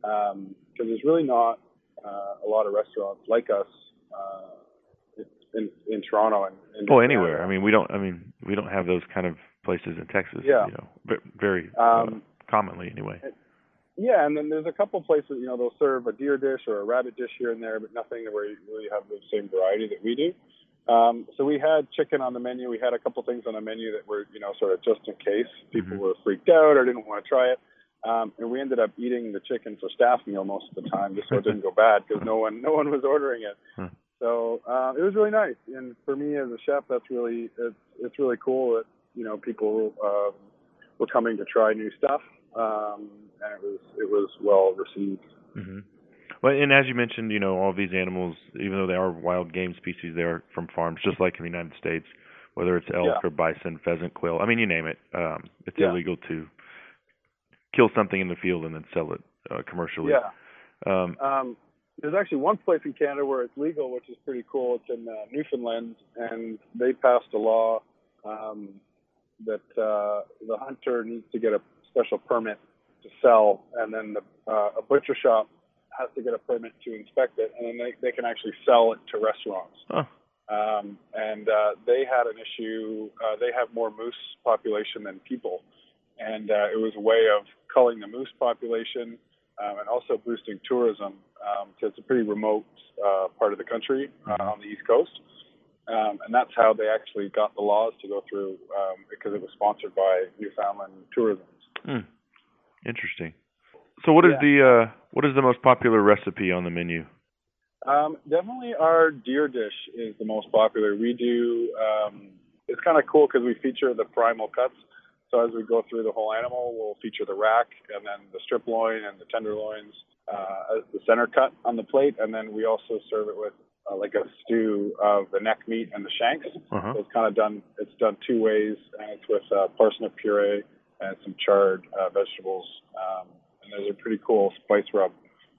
because um, there's really not uh, a lot of restaurants like us uh, in in Toronto and, and oh anywhere. I mean we don't I mean we don't have those kind of places in Texas. Yeah. You know, very Um, commonly anyway. Yeah, and then there's a couple places, you know, they'll serve a deer dish or a rabbit dish here and there, but nothing where you really have the same variety that we do. Um, so we had chicken on the menu. We had a couple things on the menu that were, you know, sort of just in case people were freaked out or didn't want to try it. Um, and we ended up eating the chicken for staff meal most of the time, just so it didn't go bad because no one, no one was ordering it. So uh, it was really nice. And for me as a chef, that's really, it's, it's really cool that you know people um, were coming to try new stuff, um, and it was it was well received. hmm Well, and as you mentioned, you know, all these animals, even though they are wild game species, they are from farms, just like in the United States. Whether it's elk Yeah. or bison, pheasant, quail, I mean, you name it. Um, it's Yeah. illegal to kill something in the field and then sell it uh, commercially. Yeah. Um, Um, there's actually one place in Canada where it's legal, which is pretty cool. It's in uh, Newfoundland, and they passed a law um, that uh, the hunter needs to get a special permit to sell, and then the, uh, a butcher shop has to get a permit to inspect it, and then they, they can actually sell it to restaurants. oh, um, and uh, they had an issue. Uh, they have more moose population than people, and uh, it was a way of culling the moose population um, and also boosting tourism because it's a pretty remote uh, part of the country uh, on the east coast. Um, and that's how they actually got the laws to go through um, because it was sponsored by Newfoundland Tourism. Hmm. interesting. So, what is Yeah. the uh, what is the most popular recipe on the menu? Um, definitely our deer dish is the most popular. We do, um, it's kind of cool because we feature the primal cuts. So as we go through the whole animal, we'll feature the rack and then the strip loin and the tenderloins uh, as the center cut on the plate. And then we also serve it with uh, like a stew of the neck meat and the shanks. Uh-huh. So it's kind of done, it's done two ways and it's with uh, parsnip puree and some charred uh, vegetables. Um, and there's a pretty cool spice rub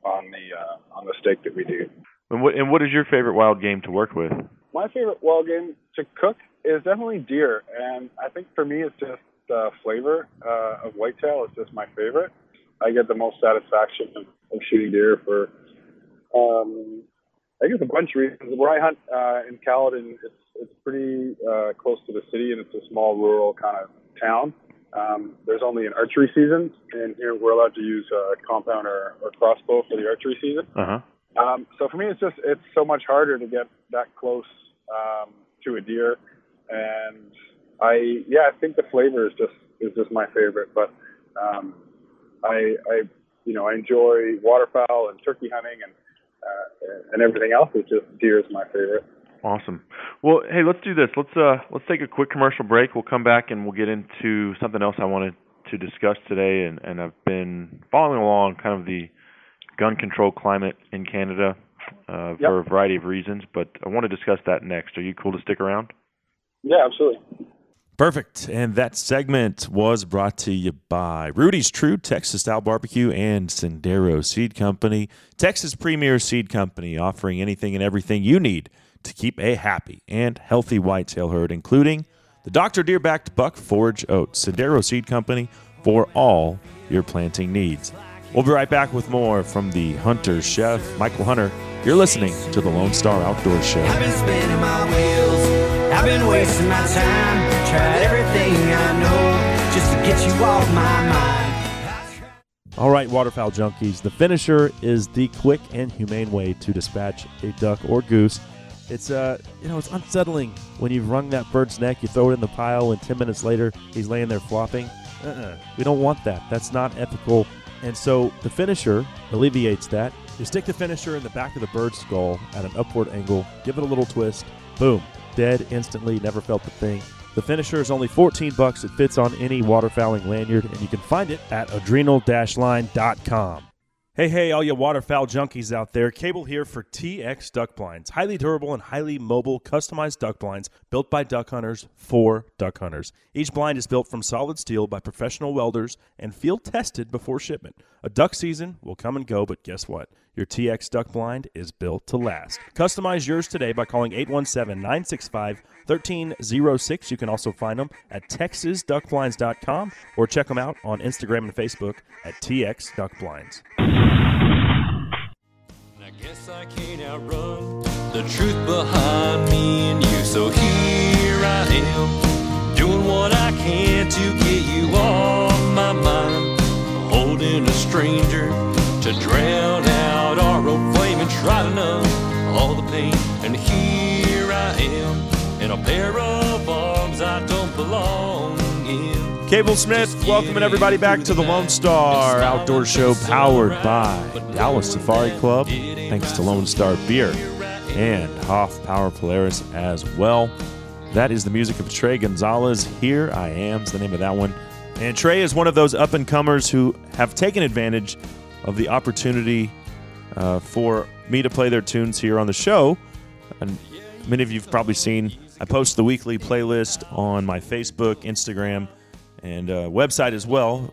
on the, uh, on the steak that we do. And what and what is your favorite wild game to work with? My favorite wild game to cook is definitely deer, and I think for me it's just the flavor uh, of whitetail is just my favorite. I get the most satisfaction of, of shooting deer for, um, I guess a bunch of reasons. Where I hunt uh, in Caledon, it's it's pretty uh, close to the city, and it's a small rural kind of town. Um, there's only an archery season, and here we're allowed to use a compound or, or crossbow for the archery season. Uh huh. Um, so for me, it's just it's so much harder to get that close um, to a deer, and I yeah I think the flavor is just is just my favorite. But um, I I you know I enjoy waterfowl and turkey hunting and uh, and everything else. It's just deer is my favorite. Awesome. Well, hey, let's do this. Let's uh let's take a quick commercial break. We'll come back and we'll get into something else I wanted to discuss today and and I've been following along kind of the gun control climate in Canada uh for a variety of reasons, but I want to discuss that next. Are you cool to stick around? Yeah, absolutely. Perfect. And that segment was brought to you by Rudy's True Texas Style Barbecue and Sendero Seed Company, Texas premier seed company, offering anything and everything you need to keep a happy and healthy whitetail herd, including the Dr. Deer backed buck forage oats. Sendero Seed Company for all your planting needs. We'll be right back with more from the Hunter's Chef, Michael Hunter. You're listening to the Lone Star Outdoor Show. I've been spinning my wheels. I've been wasting my time. Tried everything I know just to get you off my mind. All right, waterfowl junkies. The finisher is the quick and humane way to dispatch a duck or goose. It's uh, you know, it's unsettling when you've wrung that bird's neck. You throw it in the pile, and ten minutes later, he's laying there flopping. Uh-uh. We don't want that. That's not ethical. And so the finisher alleviates that. You stick the finisher in the back of the bird's skull at an upward angle, give it a little twist, boom, dead instantly, never felt the thing. The finisher is only 14 bucks. It fits on any waterfowling lanyard, and you can find it at adrenal-line.com. Hey, hey, all you waterfowl junkies out there. Cable here for TX Duck Blinds. Highly durable and highly mobile, customized duck blinds built by duck hunters for duck hunters. Each blind is built from solid steel by professional welders and field tested before shipment. A duck season will come and go, but guess what? Your TX Duck Blind is built to last. Customize yours today by calling 817 965 1306. You can also find them at texasduckblinds.com or check them out on Instagram and Facebook at TX Duck Blinds. I guess I can't outrun the truth behind me and you. So here I am, doing what I can to get you off my mind. Holding a stranger to drown out our old flame and try to numb all the pain. And here I am a pair of arms I don't belong in. Cable Smith, welcoming everybody back to the Lone Star Outdoor Show powered by Dallas Safari Club. Thanks to Lone Star Beer and Hoffpauir Polaris as well. That is the music of Trey Gonzalez. Here I am is the name of that one. And Trey is one of those up and comers who have taken advantage of the opportunity uh, for me to play their tunes here on the show. And many of you have probably seen I post the weekly playlist on my Facebook, Instagram, and uh, website as well.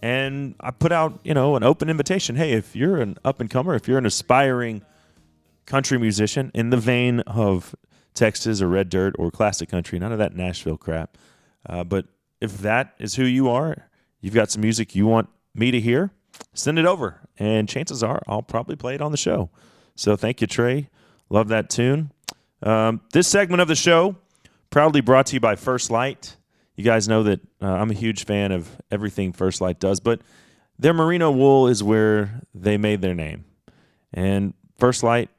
And I put out, you know, an open invitation. Hey, if you're an up and comer, if you're an aspiring country musician in the vein of Texas or Red Dirt or classic country, none of that Nashville crap. Uh, but if that is who you are, you've got some music you want me to hear, send it over. And chances are I'll probably play it on the show. So thank you, Trey. Love that tune. Um, this segment of the show proudly brought to you by First Lite. You guys know that uh, I'm a huge fan of everything First Lite does, but their merino wool is where they made their name. And First Lite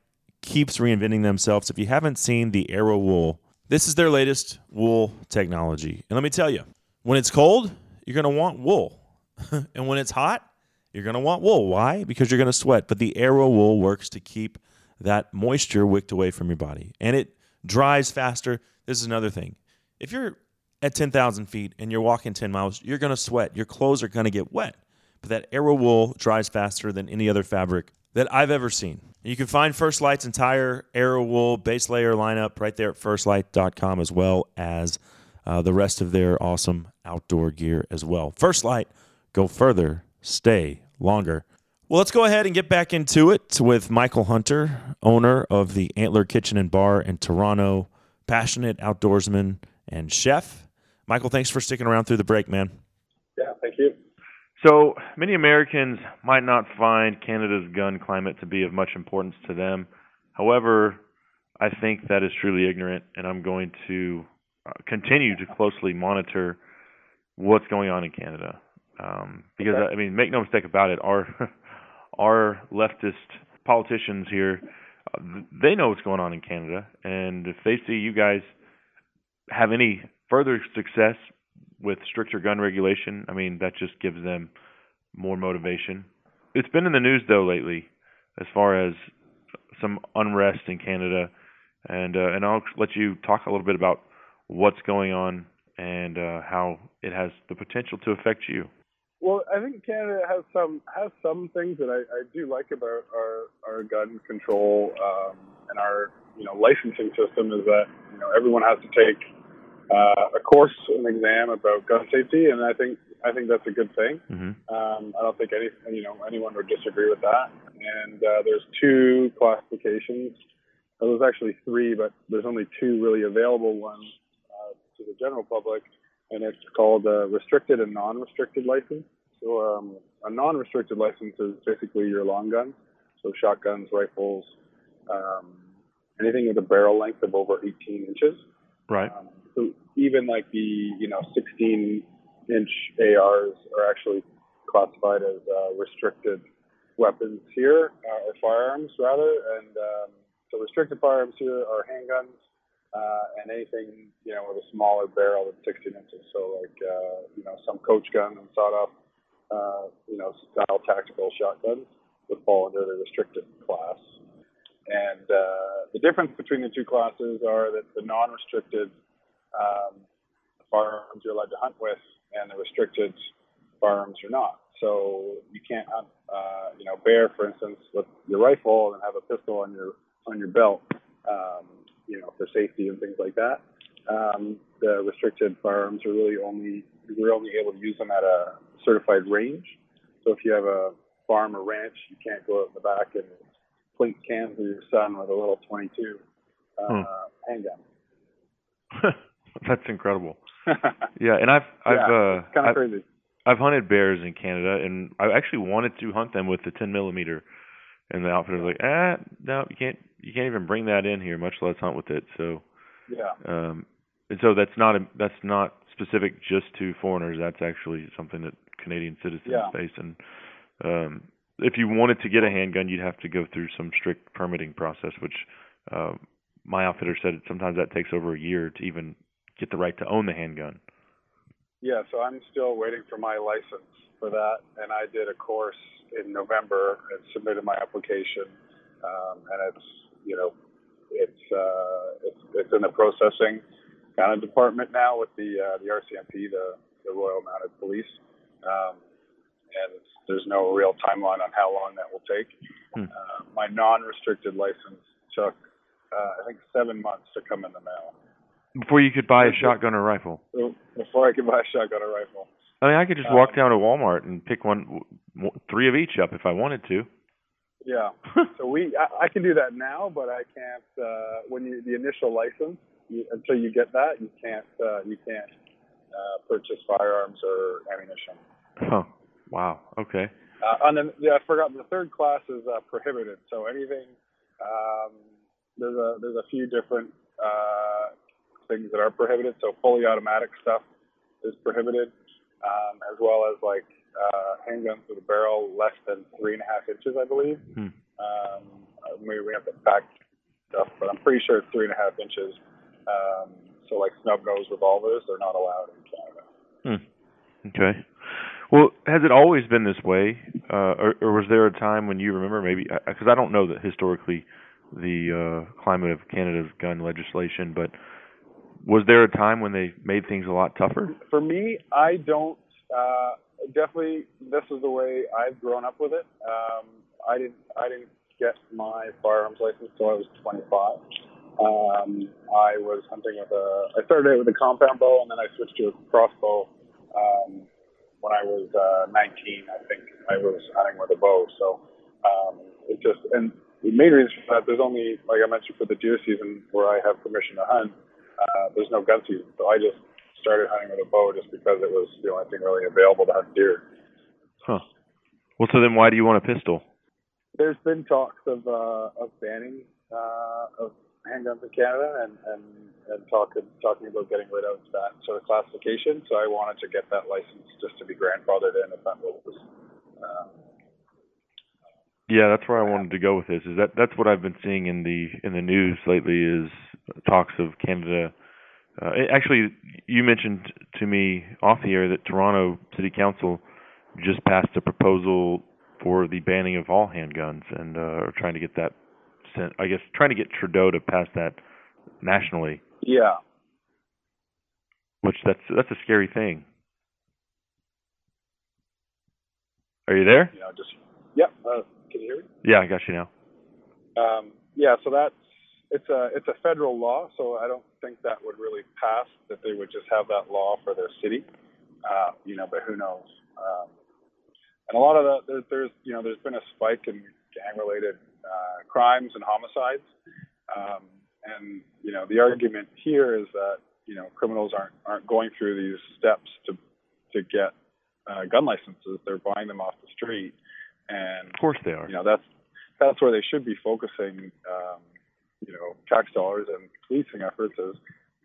keeps reinventing themselves. If you haven't seen the Aerowool, this is their latest wool technology. And let me tell you, when it's cold, you're going to want wool. and when it's hot, you're going to want wool. Why? Because you're going to sweat. But the Aerowool works to keep that moisture wicked away from your body. And it dries faster. This is another thing. If you're at 10,000 feet and you're walking 10 miles, you're going to sweat. Your clothes are going to get wet. But that Aerowool dries faster than any other fabric that I've ever seen. You can find First Lite's entire Aerowool base layer lineup right there at firstlite.com as well as uh, the rest of their awesome outdoor gear as well. First Lite, go further, stay longer. Well, let's go ahead and get back into it with Michael Hunter, owner of the Antler Kitchen and Bar in Toronto, passionate outdoorsman and chef. Michael, thanks for sticking around through the break, man. Yeah, thank you. So many Americans might not find Canada's gun climate to be of much importance to them. However, I think that is truly ignorant, and I'm going to uh, continue to closely monitor what's going on in Canada. Um, because Okay. I mean, make no mistake about it, our our leftist politicians here, uh, they know what's going on in Canada, and if they see you guys have any further success with stricter gun regulation, I mean, that just gives them more motivation. It's been in the news though lately, as far as some unrest in Canada, and uh, and I'll let you talk a little bit about what's going on and uh, how it has the potential to affect you. Well, I think Canada has some has some things that I, I do like about our our gun control um, and our you know licensing system is that you know everyone has to take uh, a course, an exam about gun safety, and I think I think that's a good thing. Mm-hmm. Um, I don't think any you know anyone would disagree with that. And uh, there's two classifications. Well, there's actually three, but there's only two really available ones uh, to the general public, and it's called a restricted and non-restricted license. So um, a non-restricted license is basically your long guns, so shotguns, rifles, um, anything with a barrel length of over 18 inches. Right. Um, so even like the you know 16 inch ARs are actually classified as uh, restricted weapons here, uh, or firearms rather. And um, so restricted firearms here are handguns, uh, and anything you know with a smaller barrel than 16 inches. So like uh, you know some coach gun and sawed off uh, you know style tactical shotguns would fall under the restricted class. And uh, the difference between the two classes are that the non-restricted um, firearms you're allowed to hunt with, and the restricted firearms you're not. So you can't hunt, uh, you know, bear, for instance, with your rifle and have a pistol on your on your belt, um, you know, for safety and things like that. Um, the restricted firearms are really only we're only able to use them at a certified range. So if you have a farm or ranch, you can't go out in the back and plink cans with your son with a little 22 uh, Hmm. handgun. That's incredible. Yeah, and I've I've yeah, uh kind of crazy. I've hunted bears in Canada, and I actually wanted to hunt them with the 10 millimeter, and the outfitter was like, ah, no, you can't you can't even bring that in here, much less hunt with it. So Yeah. um, and so that's not a, that's not specific just to foreigners. That's actually something that Canadian citizens Yeah. face. And um, if you wanted to get a handgun, you'd have to go through some strict permitting process, which uh, my outfitter said sometimes that takes over a year to even get the right to own the handgun. Yeah, so I'm still waiting for my license for that, and I did a course in November and submitted my application, um, and it's you know it's uh, it's it's in the processing kind of department now with the uh, the RCMP, the the Royal Mounted Police, um, and there's no real timeline on how long that will take. Hmm. Uh, my non-restricted license took uh, I think seven months to come in the mail Before you could buy a shotgun or rifle. Before I could buy a shotgun or rifle. I mean, I could just Um, walk down to Walmart and pick one, three of each up if I wanted to. Yeah. so we, I, I can do that now, but I can't. Uh, when you the initial license, you, until you get that, you can't. Uh, you can't uh, purchase firearms or ammunition. Huh. Wow. Okay. Uh, and then, yeah, I forgot the third class is uh, prohibited. So anything, um, there's a there's a few different uh, things that are prohibited. So fully automatic stuff is prohibited, um, as well as like uh, handguns with a barrel less than three and a half inches, I believe. Hmm. Um, maybe we have to fact stuff, but I'm pretty sure it's three and a half inches. Um, so like snub nose revolvers, they're not allowed in Canada. Hmm. Okay. Well, has it always been this way, uh, or, or was there a time when you remember maybe? Because I don't know that historically the uh, climate of Canada's gun legislation, but was there a time when they made things a lot tougher? For me, I don't. Uh, definitely, this is the way I've grown up with it. Um, I didn't. I didn't get my firearms license until I was 25. Um, I was hunting with a. I started out with a compound bow, and then I switched to a crossbow. Um, when I was uh, 19, I think I was hunting with a bow. So um, it just and the main reason for that, there's only like I mentioned for the deer season where I have permission to hunt. Uh, there's no gun season, so I just started hunting with a bow just because it was the only thing really available to hunt deer. Huh. Well, so then why do you want a pistol? There's been talks of uh, of banning uh, of handguns in Canada and and and talking talking about getting rid of that sort of classification. So I wanted to get that license just to be grandfathered in if that was. Uh, Yeah, that's where I wanted to go with this. Is that that's what I've been seeing in the in the news lately is talks of Canada. Uh, it- actually, you mentioned to me off the air that Toronto City Council just passed a proposal for the banning of all handguns, and uh, are trying to get that sent. I guess trying to get Trudeau to pass that nationally, yeah, which that's that's a scary thing. Are you there? Yeah, just yep. Uh, can you hear me? Yeah, I got you now. Um, yeah, so that's it's a it's a federal law, so I don't think that would really pass. That they would just have that law for their city, uh, you know. But who knows? Um, and a lot of the there, there's you know there's been a spike in gang-related uh, crimes and homicides, um, and you know the argument here is that you know criminals aren't aren't going through these steps to to get uh, gun licenses; they're buying them off the street, and Of course they are. you know that's that's where they should be focusing um, you know tax dollars and policing efforts is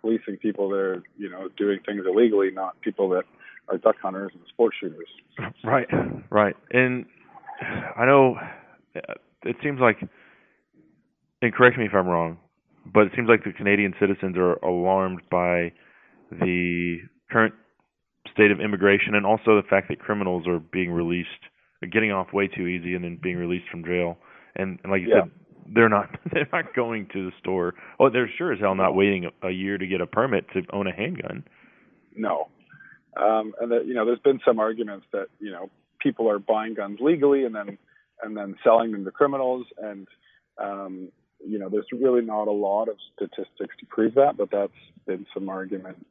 policing people that are you know doing things illegally not people that are duck hunters and sport shooters Right, right. And I know uh, it seems like, and correct me if I'm wrong, but it seems like the Canadian citizens are alarmed by the current state of immigration and also the fact that criminals are being released, getting off way too easy, and then being released from jail. And, and like you Yeah. said, they're not they're not going to the store. Oh, they're sure as hell not waiting a, year to get a permit to own a handgun. No. Um, and that you know, there's been some arguments that you know people are buying guns legally and then and then selling them to criminals, and um, you know, there's really not a lot of statistics to prove that, but that's been some argument.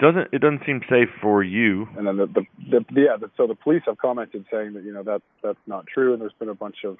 Doesn't it doesn't seem safe for you? And then the, the, the yeah, the, so the police have commented saying that you know that that's not true, and there's been a bunch of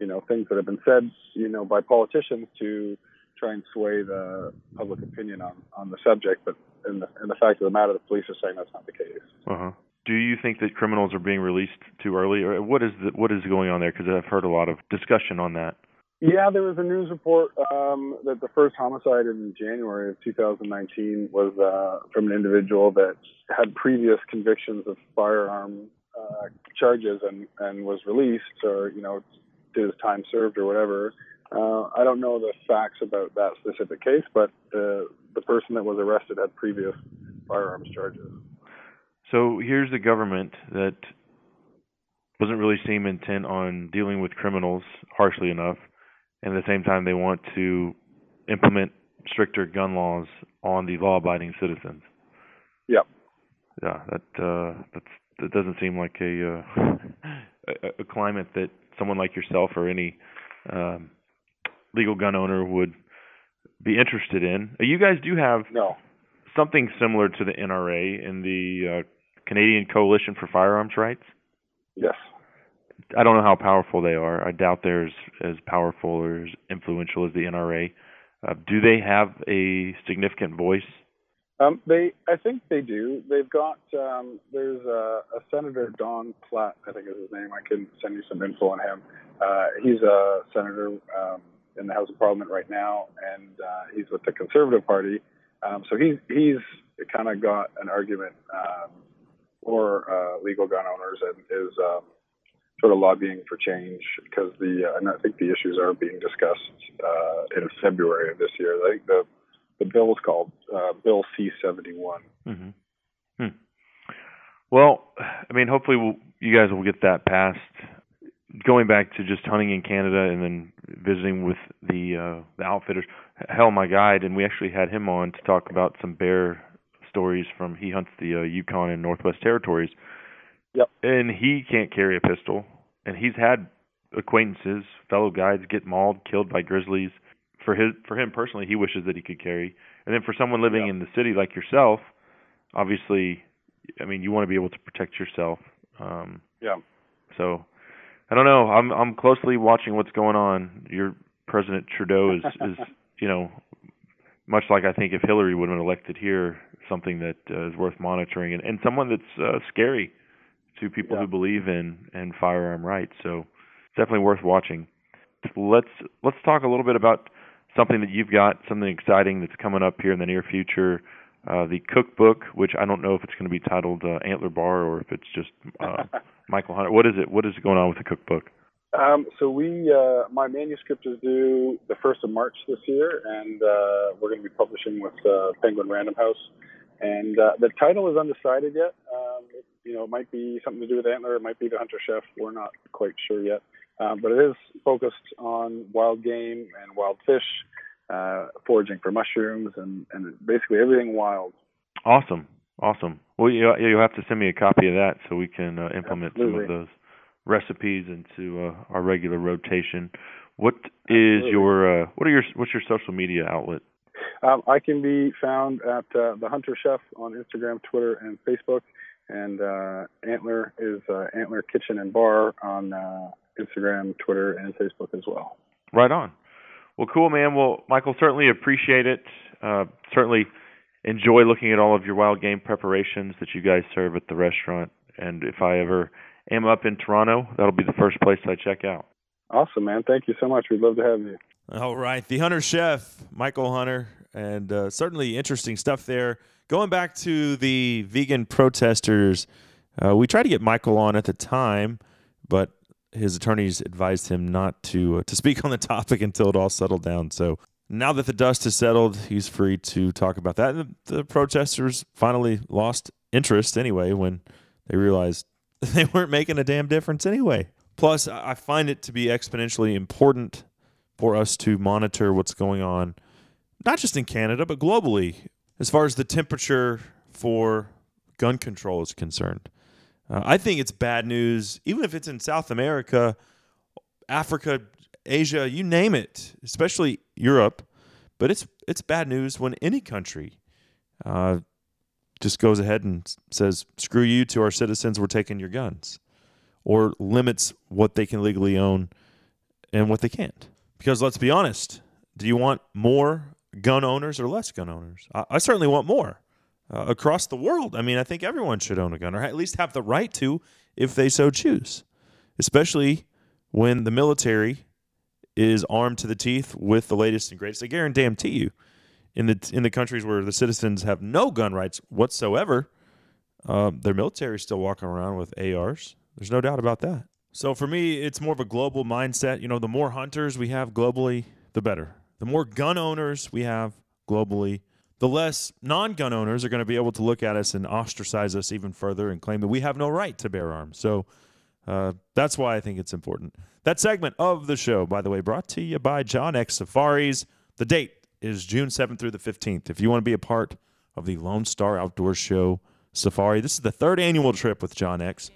you know things that have been said you know by politicians to try and sway the public opinion on on the subject, but in the in the fact of the matter, the police are saying that's not the case. Uh huh. Do you think that criminals are being released too early, or what is the, what is going on there? Because I've heard a lot of discussion on that. Yeah, there was a news report um, that the first homicide in January of 2019 was uh, from an individual that had previous convictions of firearm uh, charges and, and was released or, you know, did his time served or whatever. Uh, I don't know the facts about that specific case, but the, the person that was arrested had previous firearms charges. So here's the government that doesn't really seem intent on dealing with criminals harshly enough, and at the same time they want to implement stricter gun laws on the law-abiding citizens. Yep. Yeah, that uh, that's that doesn't seem like a, uh, a a climate that someone like yourself or any um, legal gun owner would be interested in. Uh, You guys do have no something similar to the NRA in the uh, Canadian Coalition for Firearms Rights. Yes. I don't know how powerful they are. I doubt they're as, as powerful or as influential as the NRA. Uh, do they have a significant voice? Um, they, I think they do. They've got um, there's a, a senator Don Plett, I think is his name. I can send you some info on him. Uh, he's a senator um, in the House of Parliament right now, and uh, he's with the Conservative Party. Um, so he's he's kind of got an argument um, for uh, legal gun owners and is um, sort of lobbying for change because the uh, and I think the issues are being discussed uh, in February of this year. I think the the bill is called uh, Bill C seventy one. Mm-hmm. Hmm. Well, I mean, hopefully we'll, you guys will get that passed. Going back to just hunting in Canada and then visiting with the uh, the outfitters. Hell, my guide, and we actually had him on to talk about some bear stories from he hunts the uh, Yukon and Northwest Territories. Yep. And he can't carry a pistol, and he's had acquaintances, fellow guides get mauled, killed by grizzlies. For his for him personally, he wishes that he could carry. And then for someone living in the city like yourself, obviously, I mean, you want to be able to protect yourself. Um, Yeah. so I don't know. I'm I'm closely watching what's going on. Your President Trudeau is is you know much like I think if Hillary would have been elected here, something that uh, is worth monitoring and, and someone that's uh, scary to people who believe in in firearm rights. So definitely worth watching. Let's let's talk a little bit about something that you've got, something exciting that's coming up here in the near future. Uh, the cookbook, which I don't know if it's going to be titled uh, Antler Bar or if it's just uh, Michael Hunter. What is it? What is going on with the cookbook? Um, so we, uh, my manuscript is due the first of March this year, and uh, we're going to be publishing with uh, Penguin Random House. And uh, the title is undecided yet. Um, it, you know, it might be something to do with antler. It might be the Hunter Chef. We're not quite sure yet. Um, but it is focused on wild game and wild fish, uh, foraging for mushrooms, and, and basically everything wild. Awesome, awesome. Well, you you'll have to send me a copy of that so we can uh, implement some of those recipes into uh, our regular rotation. What is your uh, what are your what's your social media outlet? Um, I can be found at uh, the Hunter Chef on Instagram, Twitter, and Facebook, and uh, Antler is uh, Antler Kitchen and Bar on uh, Instagram, Twitter, and Facebook as well. Right on. Well, cool, man. Well, Michael, certainly appreciate it. Uh, certainly enjoy looking at all of your wild game preparations that you guys serve at the restaurant. And if I ever am up in Toronto, that'll be the first place I check out. Awesome, man. Thank you so much. We'd love to have you. All right, the Hunter Chef, Michael Hunter, and uh, certainly interesting stuff there. Going back to the vegan protesters, uh, we tried to get Michael on at the time, but his attorneys advised him not to uh, to speak on the topic until it all settled down. So Now that the dust has settled, he's free to talk about that. And the, the protesters finally lost interest anyway when they realized they weren't making a damn difference anyway. Plus, I I find it to be exponentially important for us to monitor what's going on, not just in Canada, but globally, as far as the temperature for gun control is concerned. Uh, I think it's bad news, even if it's in South America, Africa, Asia, you name it, especially Europe. But it's it's bad news when any country uh, just goes ahead and says, "Screw you to our citizens, we're taking your guns," or limits what they can legally own and what they can't. Because let's be honest, do you want more gun owners or less gun owners? I, I certainly want more uh, across the world. I mean, I think everyone should own a gun or at least have the right to if they so choose, especially when the military is armed to the teeth with the latest and greatest. I guarantee you, in the in the countries where the citizens have no gun rights whatsoever, uh, their military is still walking around with ARs. There's no doubt about that. So for me, it's more of a global mindset. You know, the more hunters we have globally, the better. The more gun owners we have globally, the less non-gun owners are going to be able to look at us and ostracize us even further and claim that we have no right to bear arms. So uh, that's why I think it's important. That segment of the show, by the way, brought to you by John X Safaris. The date is June 7th through the 15th. If you want to be a part of the Lone Star Outdoor Show Safari, this is the third annual trip with John X,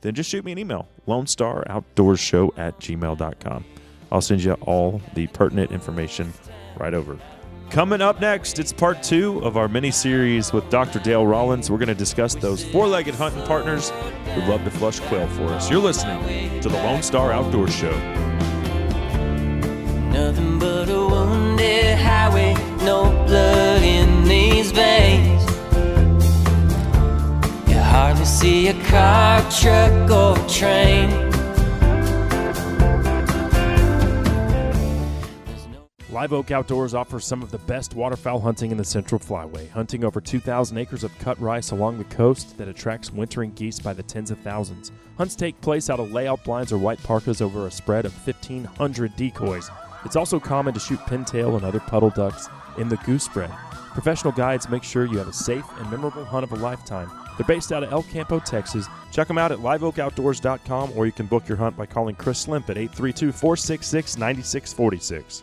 then just shoot me an email, Lone Star Outdoor Show at gmail.com. I'll send you all the pertinent information right over. Coming up next, it's part two of our mini series with Dr. Dale Rollins. We're going to discuss those four legged hunting partners who love to flush quail for us. You're listening to the Lone Star Outdoor Show. Nothing but a wounded highway, no blood in these veins. You hardly see a car, truck, or train. Live Oak Outdoors offers some of the best waterfowl hunting in the Central Flyway, hunting over 2,000 acres of cut rice along the coast that attracts wintering geese by the tens of thousands. Hunts take place out of layout blinds or white parkas over a spread of 1,500 decoys. It's also common to shoot pintail and other puddle ducks in the goose spread. Professional guides make sure you have a safe and memorable hunt of a lifetime. They're based out of El Campo, Texas. Check them out at liveoakoutdoors.com or you can book your hunt by calling Chris Slimp at 832 466 9646.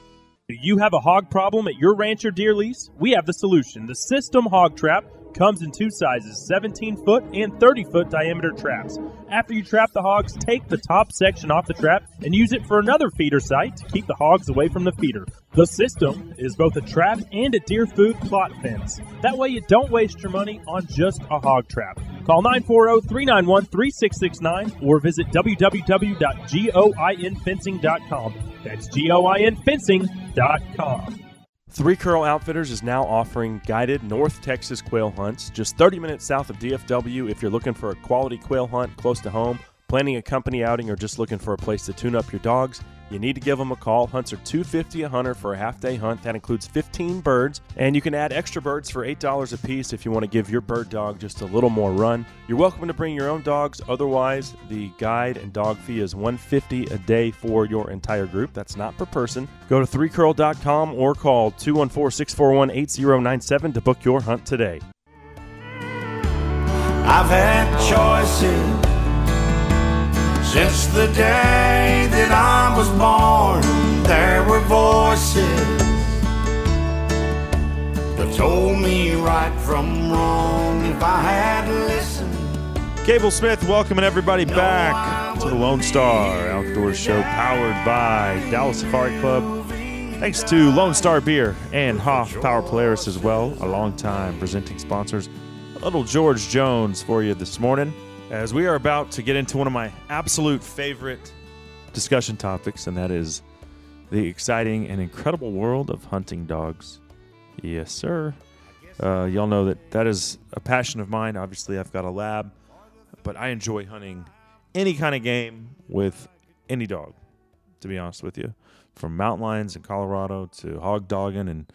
Do you have a hog problem at your ranch or deer lease? We have the solution. The System Hog Trap comes in two sizes 17 foot and 30 foot diameter traps. After you trap the hogs, take the top section off the trap and use it for another feeder site to keep the hogs away from the feeder. The system is both a trap and a deer food plot fence. That way you don't waste your money on just a hog trap. Call 940 391 3669 or visit www.goinfencing.com. That's goinfencing.com. Three Curl Outfitters is now offering guided North Texas quail hunts just 30 minutes south of DFW if you're looking for a quality quail hunt close to home, planning a company outing, or just looking for a place to tune up your dogs. You need to give them a call. Hunts are 250 a hunter for a half day hunt. That includes 15 birds, and you can add extra birds for $8 a piece if you want to give your bird dog just a little more run. You're welcome to bring your own dogs. Otherwise, the guide and dog fee is 150 a day for your entire group. That's not per person. Go to 3curl.com or call 214-641-8097 to book your hunt today. I've had choices since the day that I was born. There were voices that told me right from wrong. If I had listened, Cable Smith welcoming everybody back to the Lone Star Outdoor Show powered by Dallas Safari Club. Thanks to Lone Star Beer and Hoffpauir Polaris as well, a longtime presenting sponsors. Little George Jones for you this morning as we are about to get into one of my absolute favorite discussion topics, and that is the exciting and incredible world of hunting dogs. Yes, sir. Uh, y'all know that that is a passion of mine. Obviously, I've got a lab, but I enjoy hunting any kind of game with any dog, to be honest with you. From mountain lions in Colorado to hog dogging in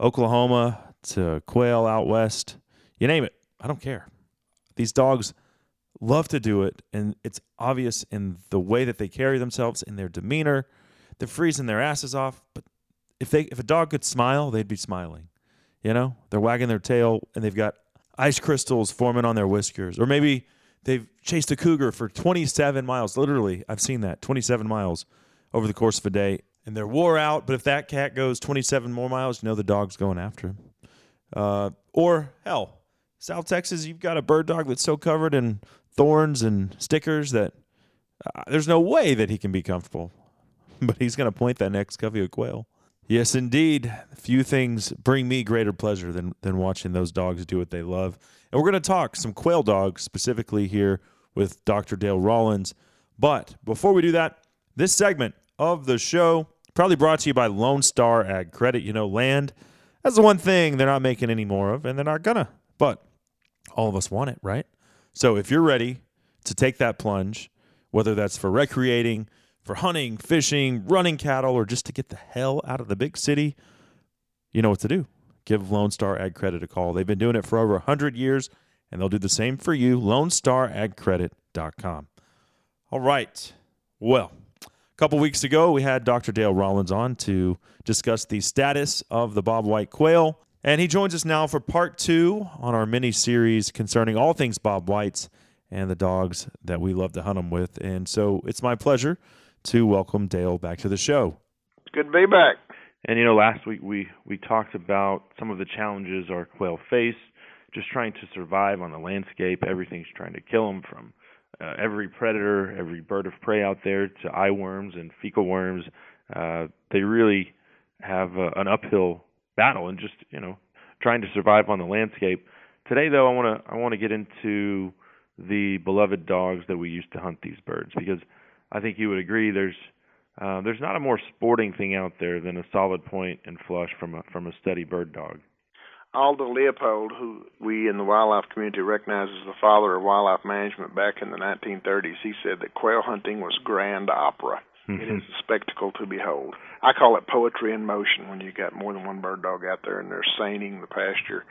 Oklahoma to quail out west, you name it. I don't care. These dogs love to do it, and it's obvious in the way that they carry themselves, in their demeanor. They're freezing their asses off, but if they if a dog could smile, they'd be smiling. You know, they're wagging their tail and they've got ice crystals forming on their whiskers, or maybe they've chased a cougar for 27 miles. Literally, I've seen that 27 miles over the course of a day, and they're wore out. But if that cat goes 27 more miles, you know the dog's going after him. Uh, or hell, South Texas, you've got a bird dog that's so covered in thorns and stickers that uh, there's no way that he can be comfortable. But he's going to point that next covey of quail. Yes, indeed. Few things bring me greater pleasure than, than watching those dogs do what they love. And we're going to talk some quail dogs specifically here with Dr. Dale Rollins. But before we do that, this segment of the show probably brought to you by Lone Star Ag Credit. You know, land, that's the one thing they're not making any more of, and they're not gonna. But all of us want it, right? So if you're ready to take that plunge, whether that's for recreating, for hunting, fishing, running cattle, or just to get the hell out of the big city, you know what to do. Give Lone Star Ag Credit a call. They've been doing it for over 100 years, and they'll do the same for you. LoneStarAgCredit.com. All right. Well, a couple weeks ago, we had Dr. Dale Rollins on to discuss the status of the Bob White quail. And he joins us now for part two on our mini series concerning all things Bob Whites and the dogs that we love to hunt them with. And so it's my pleasure to welcome Dale back to the show. Good to be back. And you know, last week we we talked about some of the challenges our quail face, just trying to survive on the landscape. Everything's trying to kill them from uh, every predator, every bird of prey out there to eye worms and fecal worms. Uh, they really have uh, an uphill battle and just you know trying to survive on the landscape. Today, though, I want to I want to get into the beloved dogs that we used to hunt these birds because I think you would agree there's uh, there's not a more sporting thing out there than a solid point and flush from a from a steady bird dog. Aldo Leopold, who we in the wildlife community recognize as the father of wildlife management back in the 1930s, he said that quail hunting was grand opera. It is a spectacle to behold. I call it poetry in motion when you got more than one bird dog out there and they're seining the pasture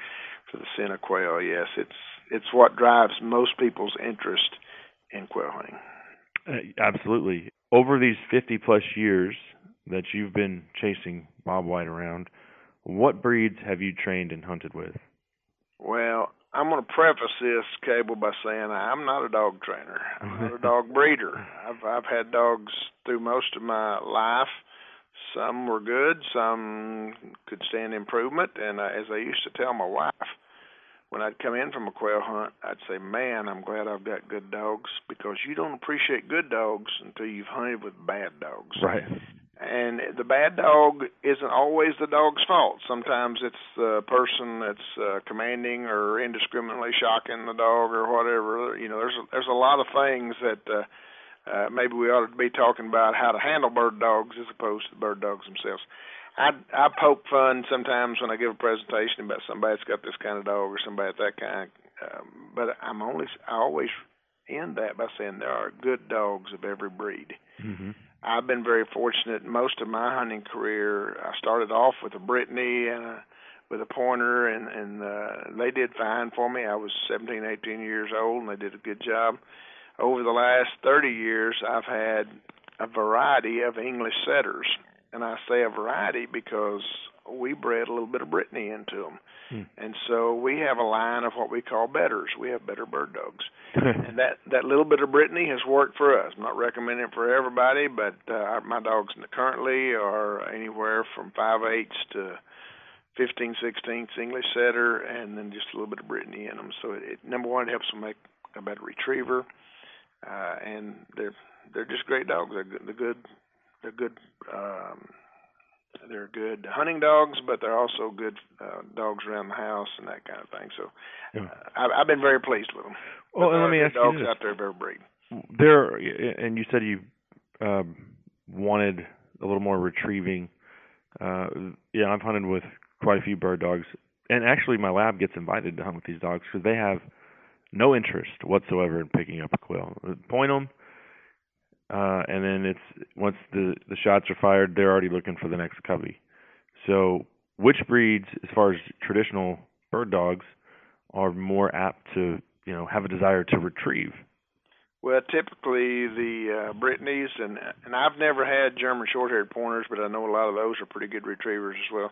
for the scent of quail. Yes, it's it's what drives most people's interest in quail hunting. Uh, absolutely. Over these 50 plus years that you've been chasing Bob White around, what breeds have you trained and hunted with? Well, I'm going to preface this cable by saying I'm not a dog trainer. I'm not a dog breeder. I've I've had dogs through most of my life. Some were good, some could stand improvement, and uh, as I used to tell my wife, when I'd come in from a quail hunt, I'd say, "Man, I'm glad I've got good dogs because you don't appreciate good dogs until you've hunted with bad dogs." Right. And the bad dog isn't always the dog's fault. Sometimes it's the person that's uh, commanding or indiscriminately shocking the dog or whatever. You know, there's a, there's a lot of things that uh, uh, maybe we ought to be talking about how to handle bird dogs as opposed to the bird dogs themselves. I I poke fun sometimes when I give a presentation about somebody that's got this kind of dog or somebody that kind. Um, but I'm only I always end that by saying there are good dogs of every breed. Mm-hmm. I've been very fortunate. Most of my hunting career, I started off with a Brittany and a, with a pointer, and and uh, they did fine for me. I was 17, 18 years old, and they did a good job. Over the last 30 years, I've had a variety of English setters, and I say a variety because we bred a little bit of Brittany into them. Hmm. And so we have a line of what we call betters. We have better bird dogs, and that that little bit of Brittany has worked for us. I'm not recommending it for everybody, but uh, my dogs currently are anywhere from five eighths to fifteen sixteenths English setter, and then just a little bit of Brittany in them. So it, it number one, it helps them make a better retriever, uh, and they're they're just great dogs. They're good. They're good. They're good. Um, they're good hunting dogs, but they're also good uh, dogs around the house and that kind of thing. So Yeah. uh, I've, I've been very pleased with them. Well, and let me ask good you dogs this. out there of every breed. There, and you said you um, wanted a little more retrieving. Uh, yeah, I've hunted with quite a few bird dogs, and actually, my lab gets invited to hunt with these dogs because they have no interest whatsoever in picking up a quail. Point them, uh, and then it's once the the shots are fired, they're already looking for the next covey. So, which breeds, as far as traditional bird dogs, are more apt to you know have a desire to retrieve? Well, typically the uh, Brittany's and and I've never had German short-haired pointers, but I know a lot of those are pretty good retrievers as well.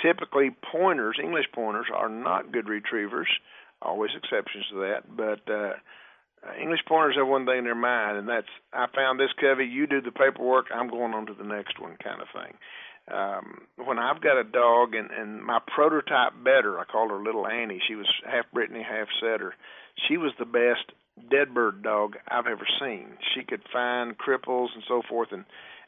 Typically, pointers, English pointers, are not good retrievers. Always exceptions to that, but uh, English pointers have one thing in their mind, and that's I found this covey. You do the paperwork. I'm going on to the next one, kind of thing. Um, when I've got a dog, and and my prototype better, I called her Little Annie. She was half Brittany, half setter. She was the best dead bird dog I've ever seen. She could find cripples and so forth, and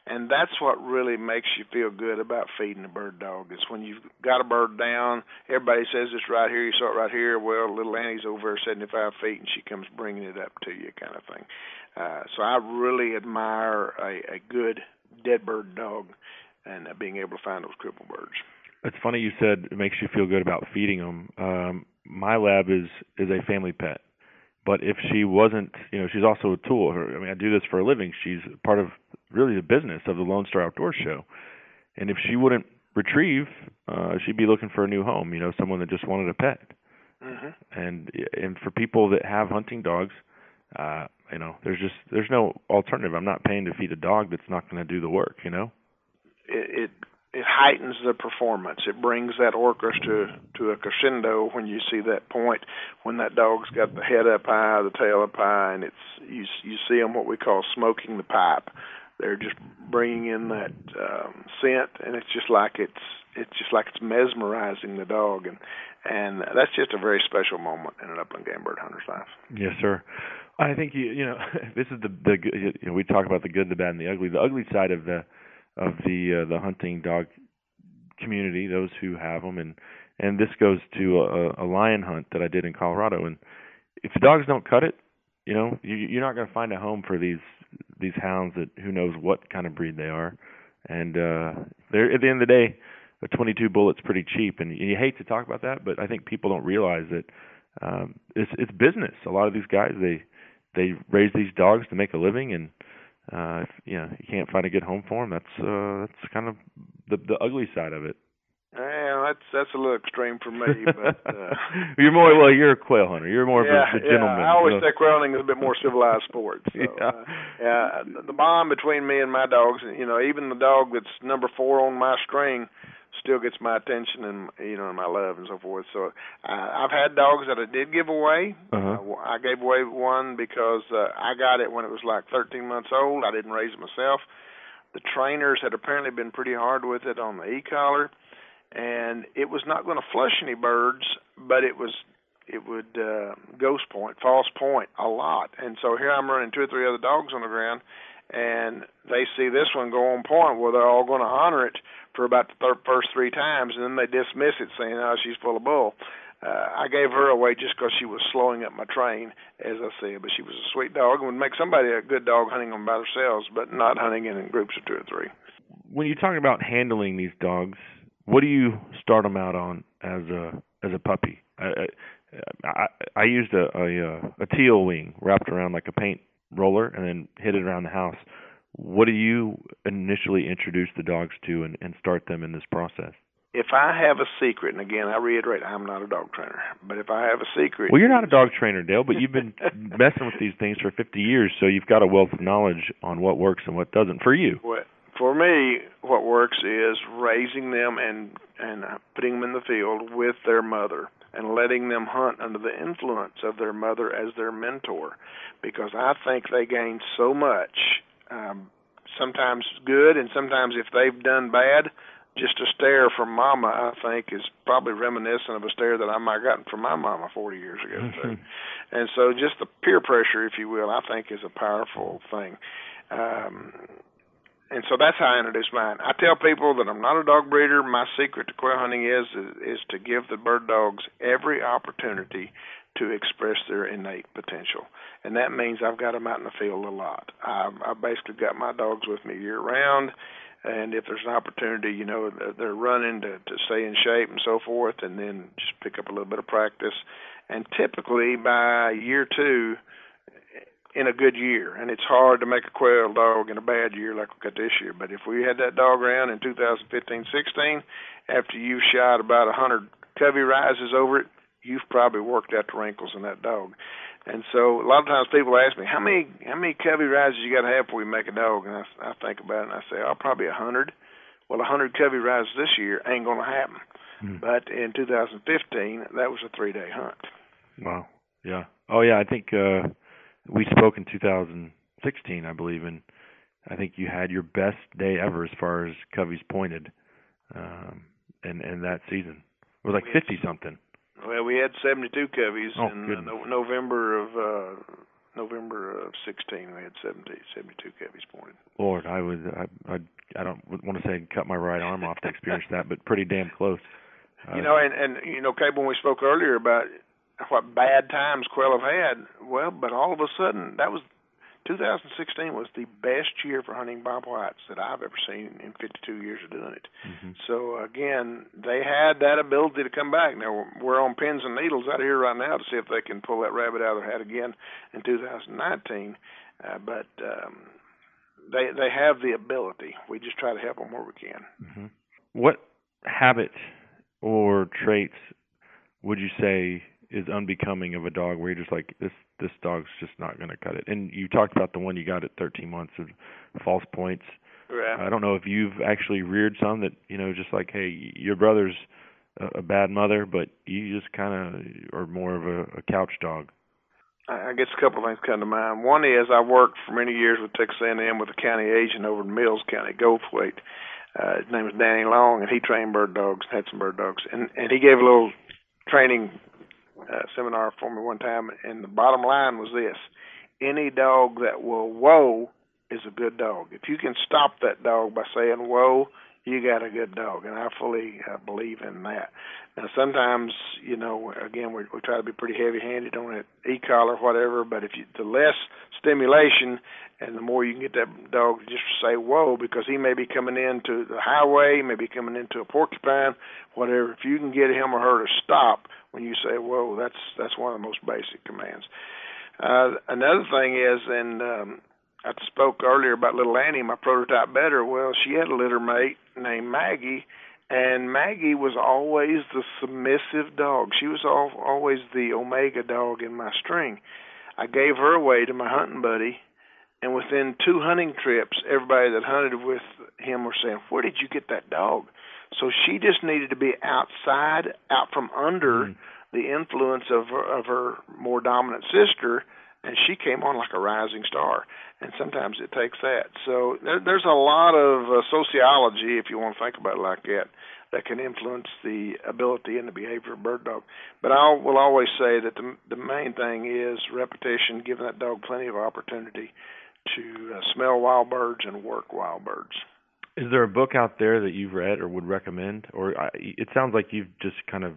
and that's what really makes you feel good about feeding a bird dog. Is when you've got a bird down. Everybody says it's right here. You saw it right here. Well, little Annie's over 75 feet, and she comes bringing it up to you, kind of thing. Uh, so I really admire a, a good dead bird dog and uh, being able to find those crippled birds. It's funny you said it makes you feel good about feeding them. Um, my lab is is a family pet, but if she wasn't, you know, she's also a tool. I mean, I do this for a living. She's part of really the business of the Lone Star Outdoor Show. And if she wouldn't retrieve, uh, she'd be looking for a new home. You know, someone that just wanted a pet. Mm-hmm. And and for people that have hunting dogs, uh, you know, there's just there's no alternative. I'm not paying to feed a dog that's not going to do the work. You know. It, it it heightens the performance. It brings that orchestra to to a crescendo when you see that point when that dog's got the head up high, the tail up high, and it's you you see them what we call smoking the pipe. They're just bringing in that um, scent, and it's just like it's it's just like it's mesmerizing the dog, and and that's just a very special moment in an upland game bird hunter's life. Yes, sir. I think you you know this is the the you know, we talk about the good, the bad, and the ugly. The ugly side of the of the uh, the hunting dog community, those who have them, and and this goes to a, a lion hunt that I did in Colorado. And if the dogs don't cut it, you know, you, you're not going to find a home for these these hounds that who knows what kind of breed they are. And uh, they're at the end of the day, a 22 bullet's pretty cheap, and you hate to talk about that, but I think people don't realize that um, it's it's business. A lot of these guys they they raise these dogs to make a living, and uh, if you know you can't find a good home for them, that's uh, that's kind of the the ugly side of it. Yeah, that's that's a little extreme for me, but uh, you're more well. You're a quail hunter. You're more yeah, of a, a gentleman. Yeah, I always so. say quail hunting is a bit more civilized sport. So, yeah. Uh, yeah, the bond between me and my dogs, you know, even the dog that's number four on my string, still gets my attention and you know and my love and so forth. So uh, I've had dogs that I did give away. Uh-huh. Uh, I gave away one because uh, I got it when it was like 13 months old. I didn't raise it myself. The trainers had apparently been pretty hard with it on the e-collar, and it was not going to flush any birds, but it was it would uh, ghost point, false point a lot. And so here I'm running two or three other dogs on the ground, and they see this one go on point. Well, they're all going to honor it for about the first three times, and then they dismiss it, saying, "Oh, she's full of bull." Uh, I gave her away just because she was slowing up my train, as I said. But she was a sweet dog and would make somebody a good dog hunting them by themselves, but not hunting in groups of two or three. When you talk about handling these dogs, what do you start them out on as a as a puppy? I I, I used a, a uh, a teal wing wrapped around like a paint roller and then hit it around the house. What do you initially introduce the dogs to and, and start them in this process? If I have a secret, and again I reiterate, I'm not a dog trainer, but if I have a secret, well, you're not a dog trainer, Dale, but you've been messing with these things for 50 years, so you've got a wealth of knowledge on what works and what doesn't for you. What for me, what works is raising them and and putting them in the field with their mother and letting them hunt under the influence of their mother as their mentor, because I think they gain so much. Um, sometimes good, and sometimes if they've done bad, just a stare from mama, I think, is probably reminiscent of a stare that I might have gotten from my mama 40 years ago. too. and so, just the peer pressure, if you will, I think, is a powerful thing. Um, and so that's how I introduce mine. I tell people that I'm not a dog breeder. My secret to quail hunting is is, is to give the bird dogs every opportunity to express their innate potential, and that means I've got them out in the field a lot. I've, I've basically got my dogs with me year round, and if there's an opportunity, you know, they're running to to stay in shape and so forth, and then just pick up a little bit of practice. And typically by year two, in a good year, and it's hard to make a quail dog in a bad year like we got this year. But if we had that dog around in 2015-16, after you've shot about a hundred covey rises over it, you've probably worked out the wrinkles in that dog. And so a lot of times people ask me how many how many covey rides you got to have before you make a dog, and I, I think about it and I say, oh, probably a hundred. Well, a hundred covey rises this year ain't going to happen. Hmm. But in 2015, that was a three day hunt. Wow. Yeah. Oh yeah. I think uh, we spoke in 2016, I believe, and I think you had your best day ever as far as coveys pointed, um, in in that season. It was like 50 something. Well, we had 72 coveys Oh, in uh, no, November of uh, November of 16. We had 70, 72 coveys pointed. Lord, I would I I, I don't want to say cut my right arm off to experience that, but pretty damn close. Uh, you know, and and you know, Cable, when we spoke earlier about what bad times Quail have had, well, but all of a sudden that was 2016 was the best year for hunting bob whites that I've ever seen in 52 years of doing it. mhm. So again, they had that ability to come back. Now we're on pins and needles out here right now to see if they can pull that rabbit out of their hat again in 2019. Uh, but um, they they have the ability. We just try to help them where we can. hmm What habit or traits would you say is unbecoming of a dog where you're just like this this dog's just not going to cut it? And you talked about the one you got at 13 months of false points. Right. I don't know if you've actually reared some that you know just like hey your brother's a, a bad mother, but you just kind of are more of a, a couch dog. I I guess a couple of things come to mind. One is I worked for many years with Texas A&M with a county agent over in Mills County, Goldthwaite. Uh, his name was Danny Long, and he trained bird dogs, had some bird dogs, and and he gave a little training uh, seminar for me one time. And the bottom line was this: any dog that will whoa is a good dog. If you can stop that dog by saying whoa, you got a good dog, and I fully uh, believe in that. Now, sometimes, you know, again, we, we try to be pretty heavy-handed on it, e-collar, whatever. But if you, the less stimulation, and the more you can get that dog to just say "whoa," because he may be coming into the highway, he may be coming into a porcupine, whatever. If you can get him or her to stop when you say "whoa," that's that's one of the most basic commands. Uh, another thing is, and um, I spoke earlier about little Annie, my prototype better. Well, she had a litter mate named Maggie, and Maggie was always the submissive dog. She was all, always the omega dog in my string. I gave her away to my hunting buddy, and within two hunting trips, everybody that hunted with him were saying, "Where did you get that dog?" So she just needed to be outside, out from under the influence of her, of her more dominant sister, and she came on like a rising star. And sometimes it takes that. So there, there's a lot of uh, sociology, if you want to think about it like that, that can influence the ability and the behavior of bird dog. But I will always say that the the main thing is repetition, giving that dog plenty of opportunity to uh, smell wild birds and work wild birds. Is there a book out there that you've read or would recommend? Or I, it sounds like you've just kind of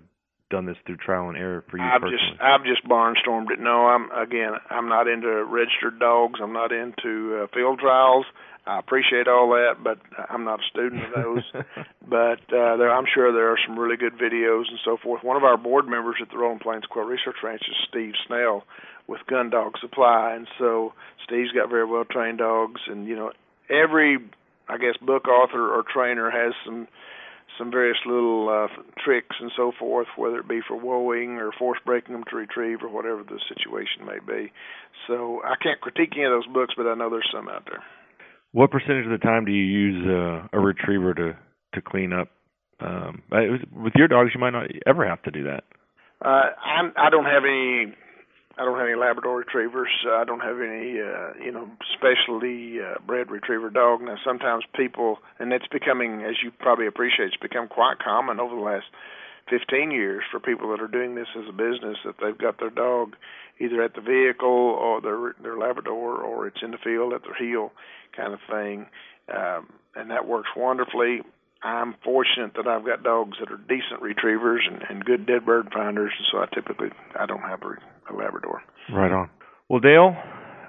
done this through trial and error for you I've personally. just I've just barnstormed it. No, I'm again I'm not into registered dogs. I'm not into uh, field trials. I appreciate all that, but I'm not a student of those. but uh, there, I'm sure there are some really good videos and so forth. One of our board members at the Rolling Plains Quail Research Ranch is Steve Snell with Gun Dog Supply, and so Steve's got very well trained dogs, and you know every I guess book author or trainer has some some various little uh, tricks and so forth, whether it be for woeing or force breaking them to retrieve or whatever the situation may be. So I can't critique any of those books, but I know there's some out there. What percentage of the time do you use uh, a retriever to to clean up? Um, I- with your dogs, you might not ever have to do that. Uh, I'm, I don't have any. I don't have any Labrador retrievers. Uh, I don't have any, uh, you know, specialty uh, bred retriever dog. Now, sometimes people, and it's becoming, as you probably appreciate, it's become quite common over the last 15 years for people that are doing this as a business that they've got their dog either at the vehicle or their their Labrador or it's in the field at their heel, kind of thing, um, and that works wonderfully. I'm fortunate that I've got dogs that are decent retrievers and, and good dead bird finders, and so I typically I don't have a, a Labrador. Right on. Well, Dale,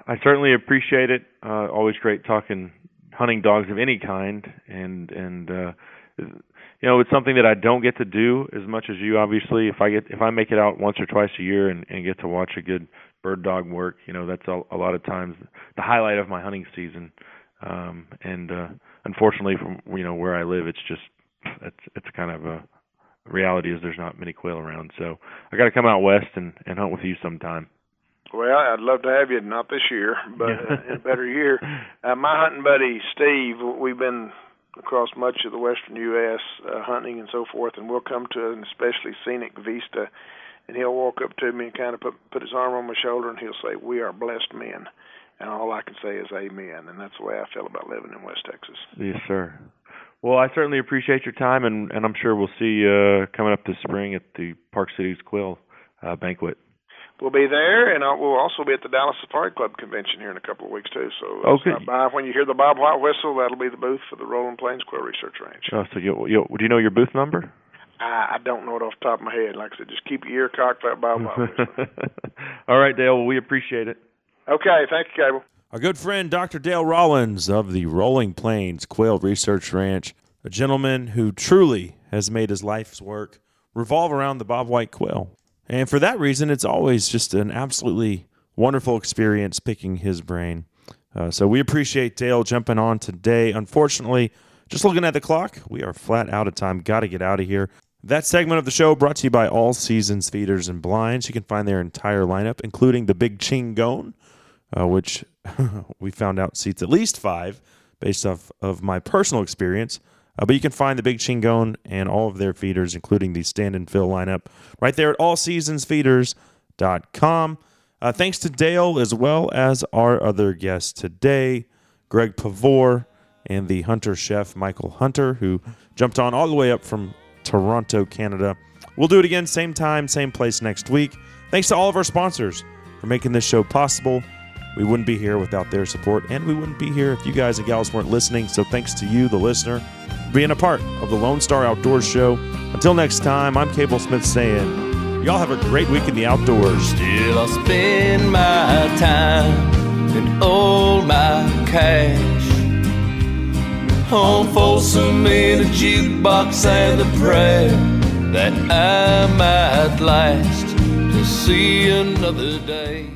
I certainly appreciate it. Uh, always great talking hunting dogs of any kind, and and uh, you know it's something that I don't get to do as much as you. Obviously, if I get if I make it out once or twice a year and, and get to watch a good bird dog work, you know that's a, a lot of times the highlight of my hunting season. Um, and uh, unfortunately, from you know where I live, it's just it's it's kind of a reality is there's not many quail around. So I got to come out west and and hunt with you sometime. Well, I'd love to have you. Not this year, but uh, in a better year. Uh, my hunting buddy Steve, we've been across much of the western U.S. Uh, hunting and so forth, and we'll come to an especially scenic vista, and he'll walk up to me and kind of put put his arm on my shoulder, and he'll say, "We are blessed men." And all I can say is amen, and that's the way I feel about living in West Texas. Yes, sir. Well, I certainly appreciate your time, and, and I'm sure we'll see you uh, coming up this spring at the Park Cities Quail uh, banquet. We'll be there, and I'll, we'll also be at the Dallas Safari Club convention here in a couple of weeks too. So uh, Okay. stop by when you hear the Bob White whistle. That'll be the booth for the Rolling Plains Quail Research Ranch. Oh, so you, you, do you know your booth number? I, I don't know it off the top of my head. Like I said, just keep your ear cocked for that Bob White whistle. All right, Dale. Well, we appreciate it. okay, thank you, Cable. Our good friend Dr. Dale Rollins of the Rolling Plains Quail Research Ranch, a gentleman who truly has made his life's work revolve around the Bob White quail. And for that reason, it's always just an absolutely wonderful experience picking his brain. Uh, so we appreciate Dale jumping on today. Unfortunately, just looking at the clock, we are flat out of time. Got to get out of here. That segment of the show brought to you by All Seasons Feeders and Blinds. You can find their entire lineup, including the Big Chingon, uh, which we found out seats at least five based off of my personal experience. Uh, but you can find the Big Chingon and all of their feeders, including the stand and fill lineup, right there at allseasonsfeeders.com. Uh, thanks to Dale as well as our other guests today, Greg Pavur and the Hunter chef Michael Hunter, who jumped on all the way up from Toronto, Canada. We'll do it again, same time, same place next week. Thanks to all of our sponsors for making this show possible. We wouldn't be here without their support, and we wouldn't be here if you guys and gals weren't listening. So thanks to you, the listener, for being a part of the Lone Star Outdoors Show. Until next time, I'm Cable Smith saying, y'all have a great week in the outdoors. Still, I'll spend my time and all my cash on Folsom in a jukebox and a prayer that I might last to see another day.